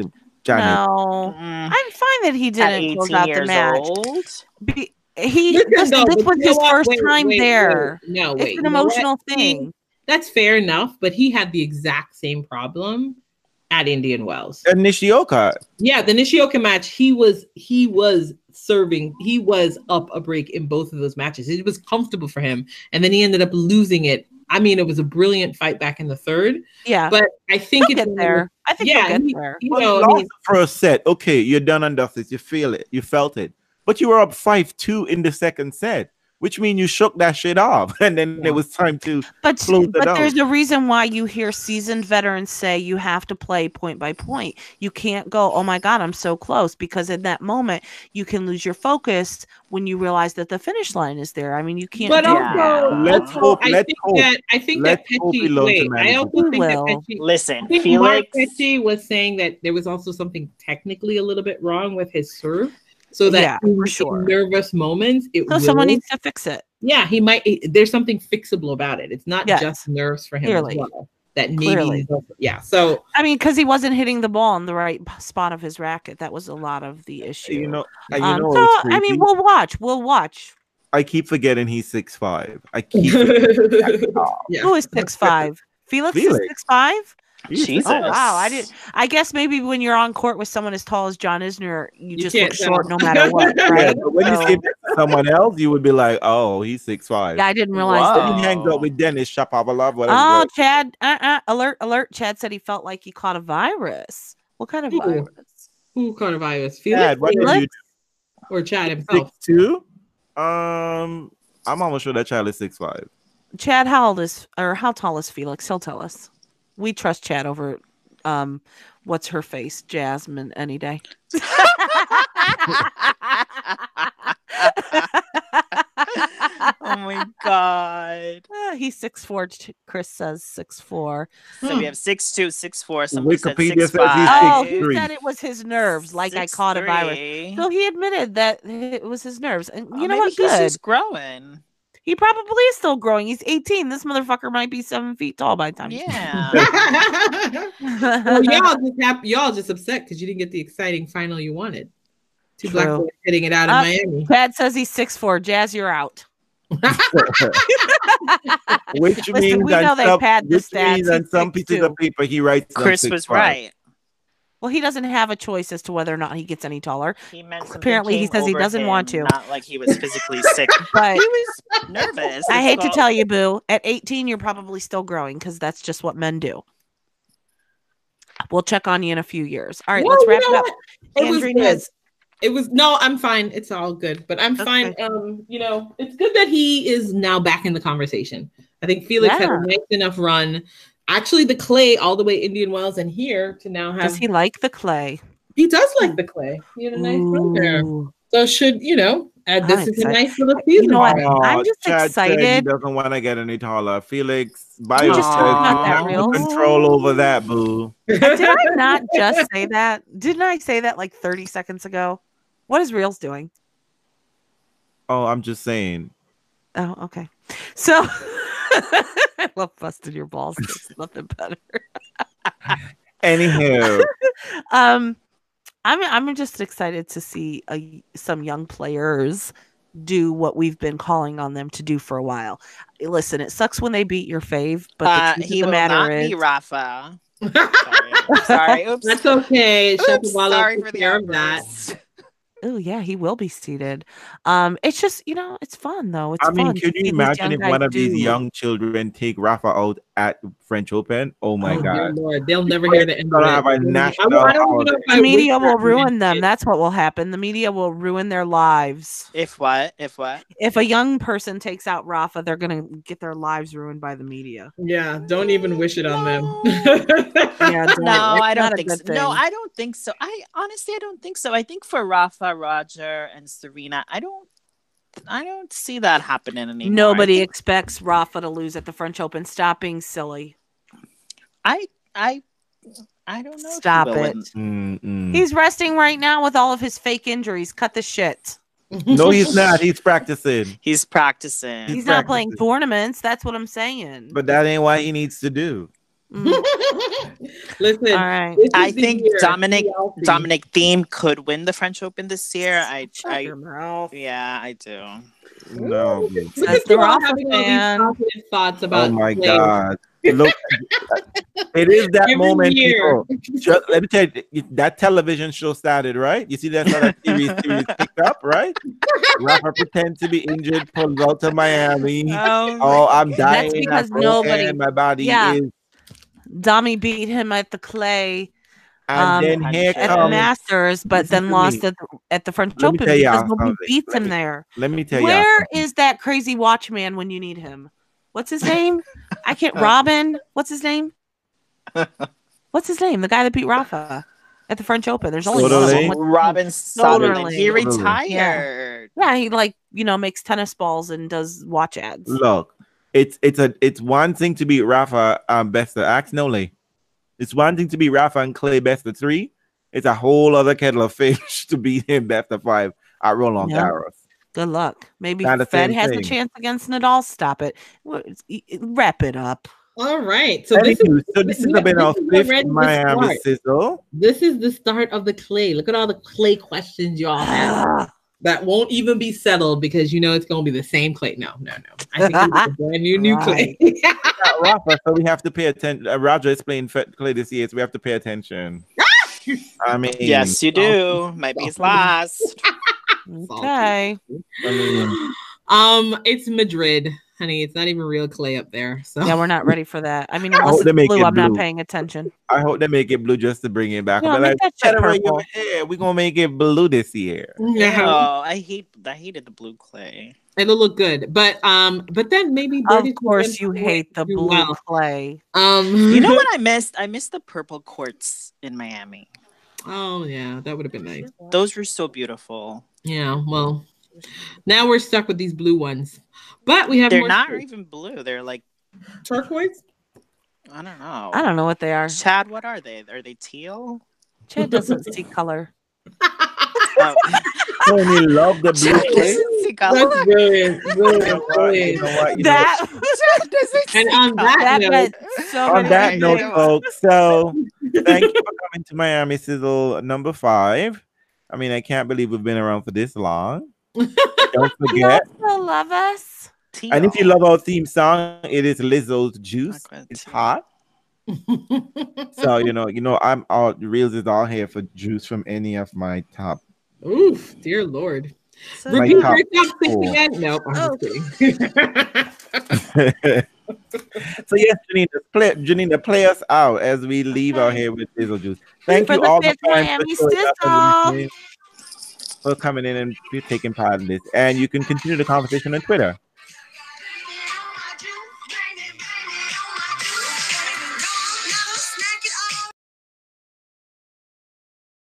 it No, Mm, I'm fine that he didn't close out the match. Be- he this, though, this was his what? first Wait, time wait, there. wait. No, It's wait. an you know what? emotional He- thing. that's fair enough, but he had the exact same problem at Indian Wells. And Nishioka. Yeah, the Nishioka match, he was he was serving, he was up a break in both of those matches. It was comfortable for him, and then he ended up losing it. I mean, it was a brilliant fight back in the third, Yeah, but I think he'll it's get there. I think Yeah, he'll get he- there. You Well, know, you I lost mean, the first set. Okay, you're done and dusted. You feel it. You felt it. But you were up 5 2 in the second set, which means you shook that shit off. And then Yeah. it was time to. But close it but out. there's a reason why you hear seasoned veterans say you have to play point by point. You can't go, oh my god, I'm so close, because in that moment you can lose your focus when you realize that the finish line is there. I mean, you can't. but do also, that. Let's also, hope, I let's think hope. that I think Let's that hope he Pesci. learns to Wait, I it. also He think that will. Pesci. Listen, I think Mark Felix. Was saying that there was also something technically a little bit wrong with his serve, so that Yeah, in- for in sure. nervous moments, it So someone needs to fix it. yeah, he might. it- there's something fixable about it. It's not Yes. just nerves for him Clearly. as well. That maybe, Clearly. yeah. So I mean, because he wasn't hitting the ball in the right spot of his racket. That was a lot of the uh, issue. You know, uh, you um, know so, I mean, we'll watch. We'll watch. I keep forgetting he's six five. I keep. yeah. Who is six five? Felix, is Felix. six five. He's Jesus. Oh wow! I did. I guess maybe when you're on court with someone as tall as John Isner, you, You just look short no matter what, Yeah, right? but when you see someone else, you would be like, "Oh, he's six five. yeah, I didn't realize Wow. that. He hangs out with Denis Shapovalov. whatever. Oh, Chad! Uh, uh, alert! Alert! Chad said he felt like he caught a virus. What kind of Ooh. virus? Who coronavirus? Felix Chad, what did Felix? you or Chad six himself? two? Um, I'm almost sure that child is six five. Chad, how old is or how tall is Felix? He'll tell us. We trust Chad over um what's her face? Jasmine any day. oh my god. Ah, he's six four. Chris says six four. So Hmm. we have six two, six four. Somebody said Wikipedia six says he's Oh, five. he said it was his nerves, like I six, caught a virus. three. So he admitted that it was his nerves, and Oh, you know maybe what? He's Good. just growing. He probably is still growing. He's 18. This motherfucker might be seven feet tall by the time. Yeah. well, y'all just hap- y'all just upset because you didn't get the exciting final you wanted. Two black True. boys hitting it out of Uh, Miami. Chad says he's six four. Jazz, you're out. Which Listen, means we on know they pad the which stats. means on some pieces 6'2". of paper he writes. Chris was right. Well, he doesn't have a choice as to whether or not he gets any taller. He meant Apparently, he says he doesn't want to. Not like he was physically sick. But he was nervous. I It's hate to tell you, Boo, at 18, you're probably still growing because that's just what men do. We'll check on you in a few years. All right, Well, let's you wrap know it up. what? It was Andrine good. It was no, I'm fine. It's all good, but I'm fine. Um, you know, it's good that he is now back in the conversation. I think Felix had a nice enough run. Actually, the clay all the way Indian Wells and here to now have Does he like the clay? he does like the clay. He had a nice run there. So should you know? Uh, this I'm is a nice little season. know what? Oh, I'm just Chad said he doesn't want to get any taller. Felix, bio just says you not that have real. no control over that, boo. Did I not just say that? Didn't I say that like 30 seconds ago? What is Reels doing? Oh, I'm just saying. Oh, okay. So I love busting your balls. There's nothing better. Anyhow, Um, I'm I'm just excited to see a, some young players do what we've been calling on them to do for a while. Listen, it sucks when they beat your fave, but Uh, the he of the will matter not is, be Rafa. Sorry. Sorry. Oops. That's okay. Oops, sorry for the care of that. Outburst. oh yeah, he will be seated. Um, it's just you know, it's fun though. It's I mean, fun to could you imagine if one guys of these young children take Rafa out at French Open? Oh my Oh, god. Lord. They'll never hear the end of it. have a I don't- national I don't know I the media will ruin them. kids. That's what will happen. The media will ruin their lives. If what? If what? If a young person takes out Rafa, they're gonna get their lives ruined by the media. Yeah, don't even wish it on them. Yeah, No, I don't think so. good No. I don't think so. I honestly, I don't think so. I think for Rafa, Roger, and Serena, I don't, I don't see that happening anymore. Nobody expects Rafa to lose at the French Open. Stop being silly. I, I, I don't know. Stop it. Mm-mm. He's resting right now with all of his fake injuries. Cut the shit. No, he's not. He's practicing. He's practicing. He's He's not playing tournaments. That's what I'm saying. But that ain't what he needs to do. Mm. Listen, All right. I think year. Dominic Be. Dominic Thiem could win the French Open this year. I, Shut I your mouth. yeah, I do. No. Look That's the all Rafa having all these positive thoughts about Oh my play God. Look, it is that every moment. year. People, Ju- let me tell you, that television show started, right? You see that's how that series, series picked up, right? Rafa pretend to be injured, pulls out to Miami. Oh, I'm dying. I'm because broken, nobody- My body Yeah. is. Dami beat him at the clay And um, then here at the. Masters, but then lost at the, at the French Open because nobody beats him me- there. Let me tell you. Where is that crazy watchman when you need him? What's his name? I can't. Robin. What's his name? What's his name? The guy that beat Rafa at the French Open. There's only one of them. Soderling? What's his name? Robin Soderling. He Soderling. retired. Yeah, he like you know makes tennis balls and does watch ads. Look, it's it's a it's one thing to beat Rafa um best of axe Nole. It's one thing to beat Rafa and Clay best of three. It's a whole other kettle of fish to beat him best of five at Roland Yeah. Garros. Good luck. Maybe Kinda Fed same has a chance against Nadal. Stop it. What- Wrap it up. All right. So this Anywho, is so this has yeah, been our this is fifth the Miami start. sizzle. this is the start of the clay. Look at all the clay questions y'all have that won't even be settled because you know it's going to be the same clay. No, no, no. I think it's a brand new new clay. Not Rafa, so we have to pay attention. Uh, Roger explained Fe- Clay this year, so we have to pay attention. I mean, Yes, you do. Might be his last. okay. I mean, um, it's Madrid, honey. It's not even real clay up there. So Yeah, we're not ready for that. I mean, I unless hope they it's make blue, it I'm not blue. paying attention. I hope they make it blue just to bring it back. No, But make like, that shit purple." Yeah, we're gonna make it blue this year. Oh, no, I hate I hated the blue clay. it'll look good. But um, but then maybe Of course, you hate the blue well. clay. Um, You know what I missed? I missed the purple courts in Miami. Oh yeah, that would have been nice. Those were so beautiful. Yeah, well, now we're stuck with these blue ones, but we have They're more not space. even blue. They're like turquoise. I don't know. I don't know what they are. Chad, what are they? Are they teal? Chad doesn't see color. Oh. Tony love the blue Chad doesn't see color. That's brilliant, You brilliant. You brilliant. know? You know That doesn't And on that that note, meant so on that things. note, folks, so thank you for coming to Miami Sizzle number five. I mean, I can't believe we've been around for this long. Don't You forget. also love us. Teal. And if you love our theme song, it is Lizzo's Juice. It's hot. So you know, you know, I'm all reels is all here for juice from any of my top. Oof, dear lord. So My Repeat top your top six four. again. Nope, I'm Oh. just so yes, Janina, play, Janina, play us out as we leave out here with Lizzo Juice. Thank For you all fifth for, for, showing up and Sizzle. listening, for coming in and taking part in this. And you can continue the conversation on Twitter.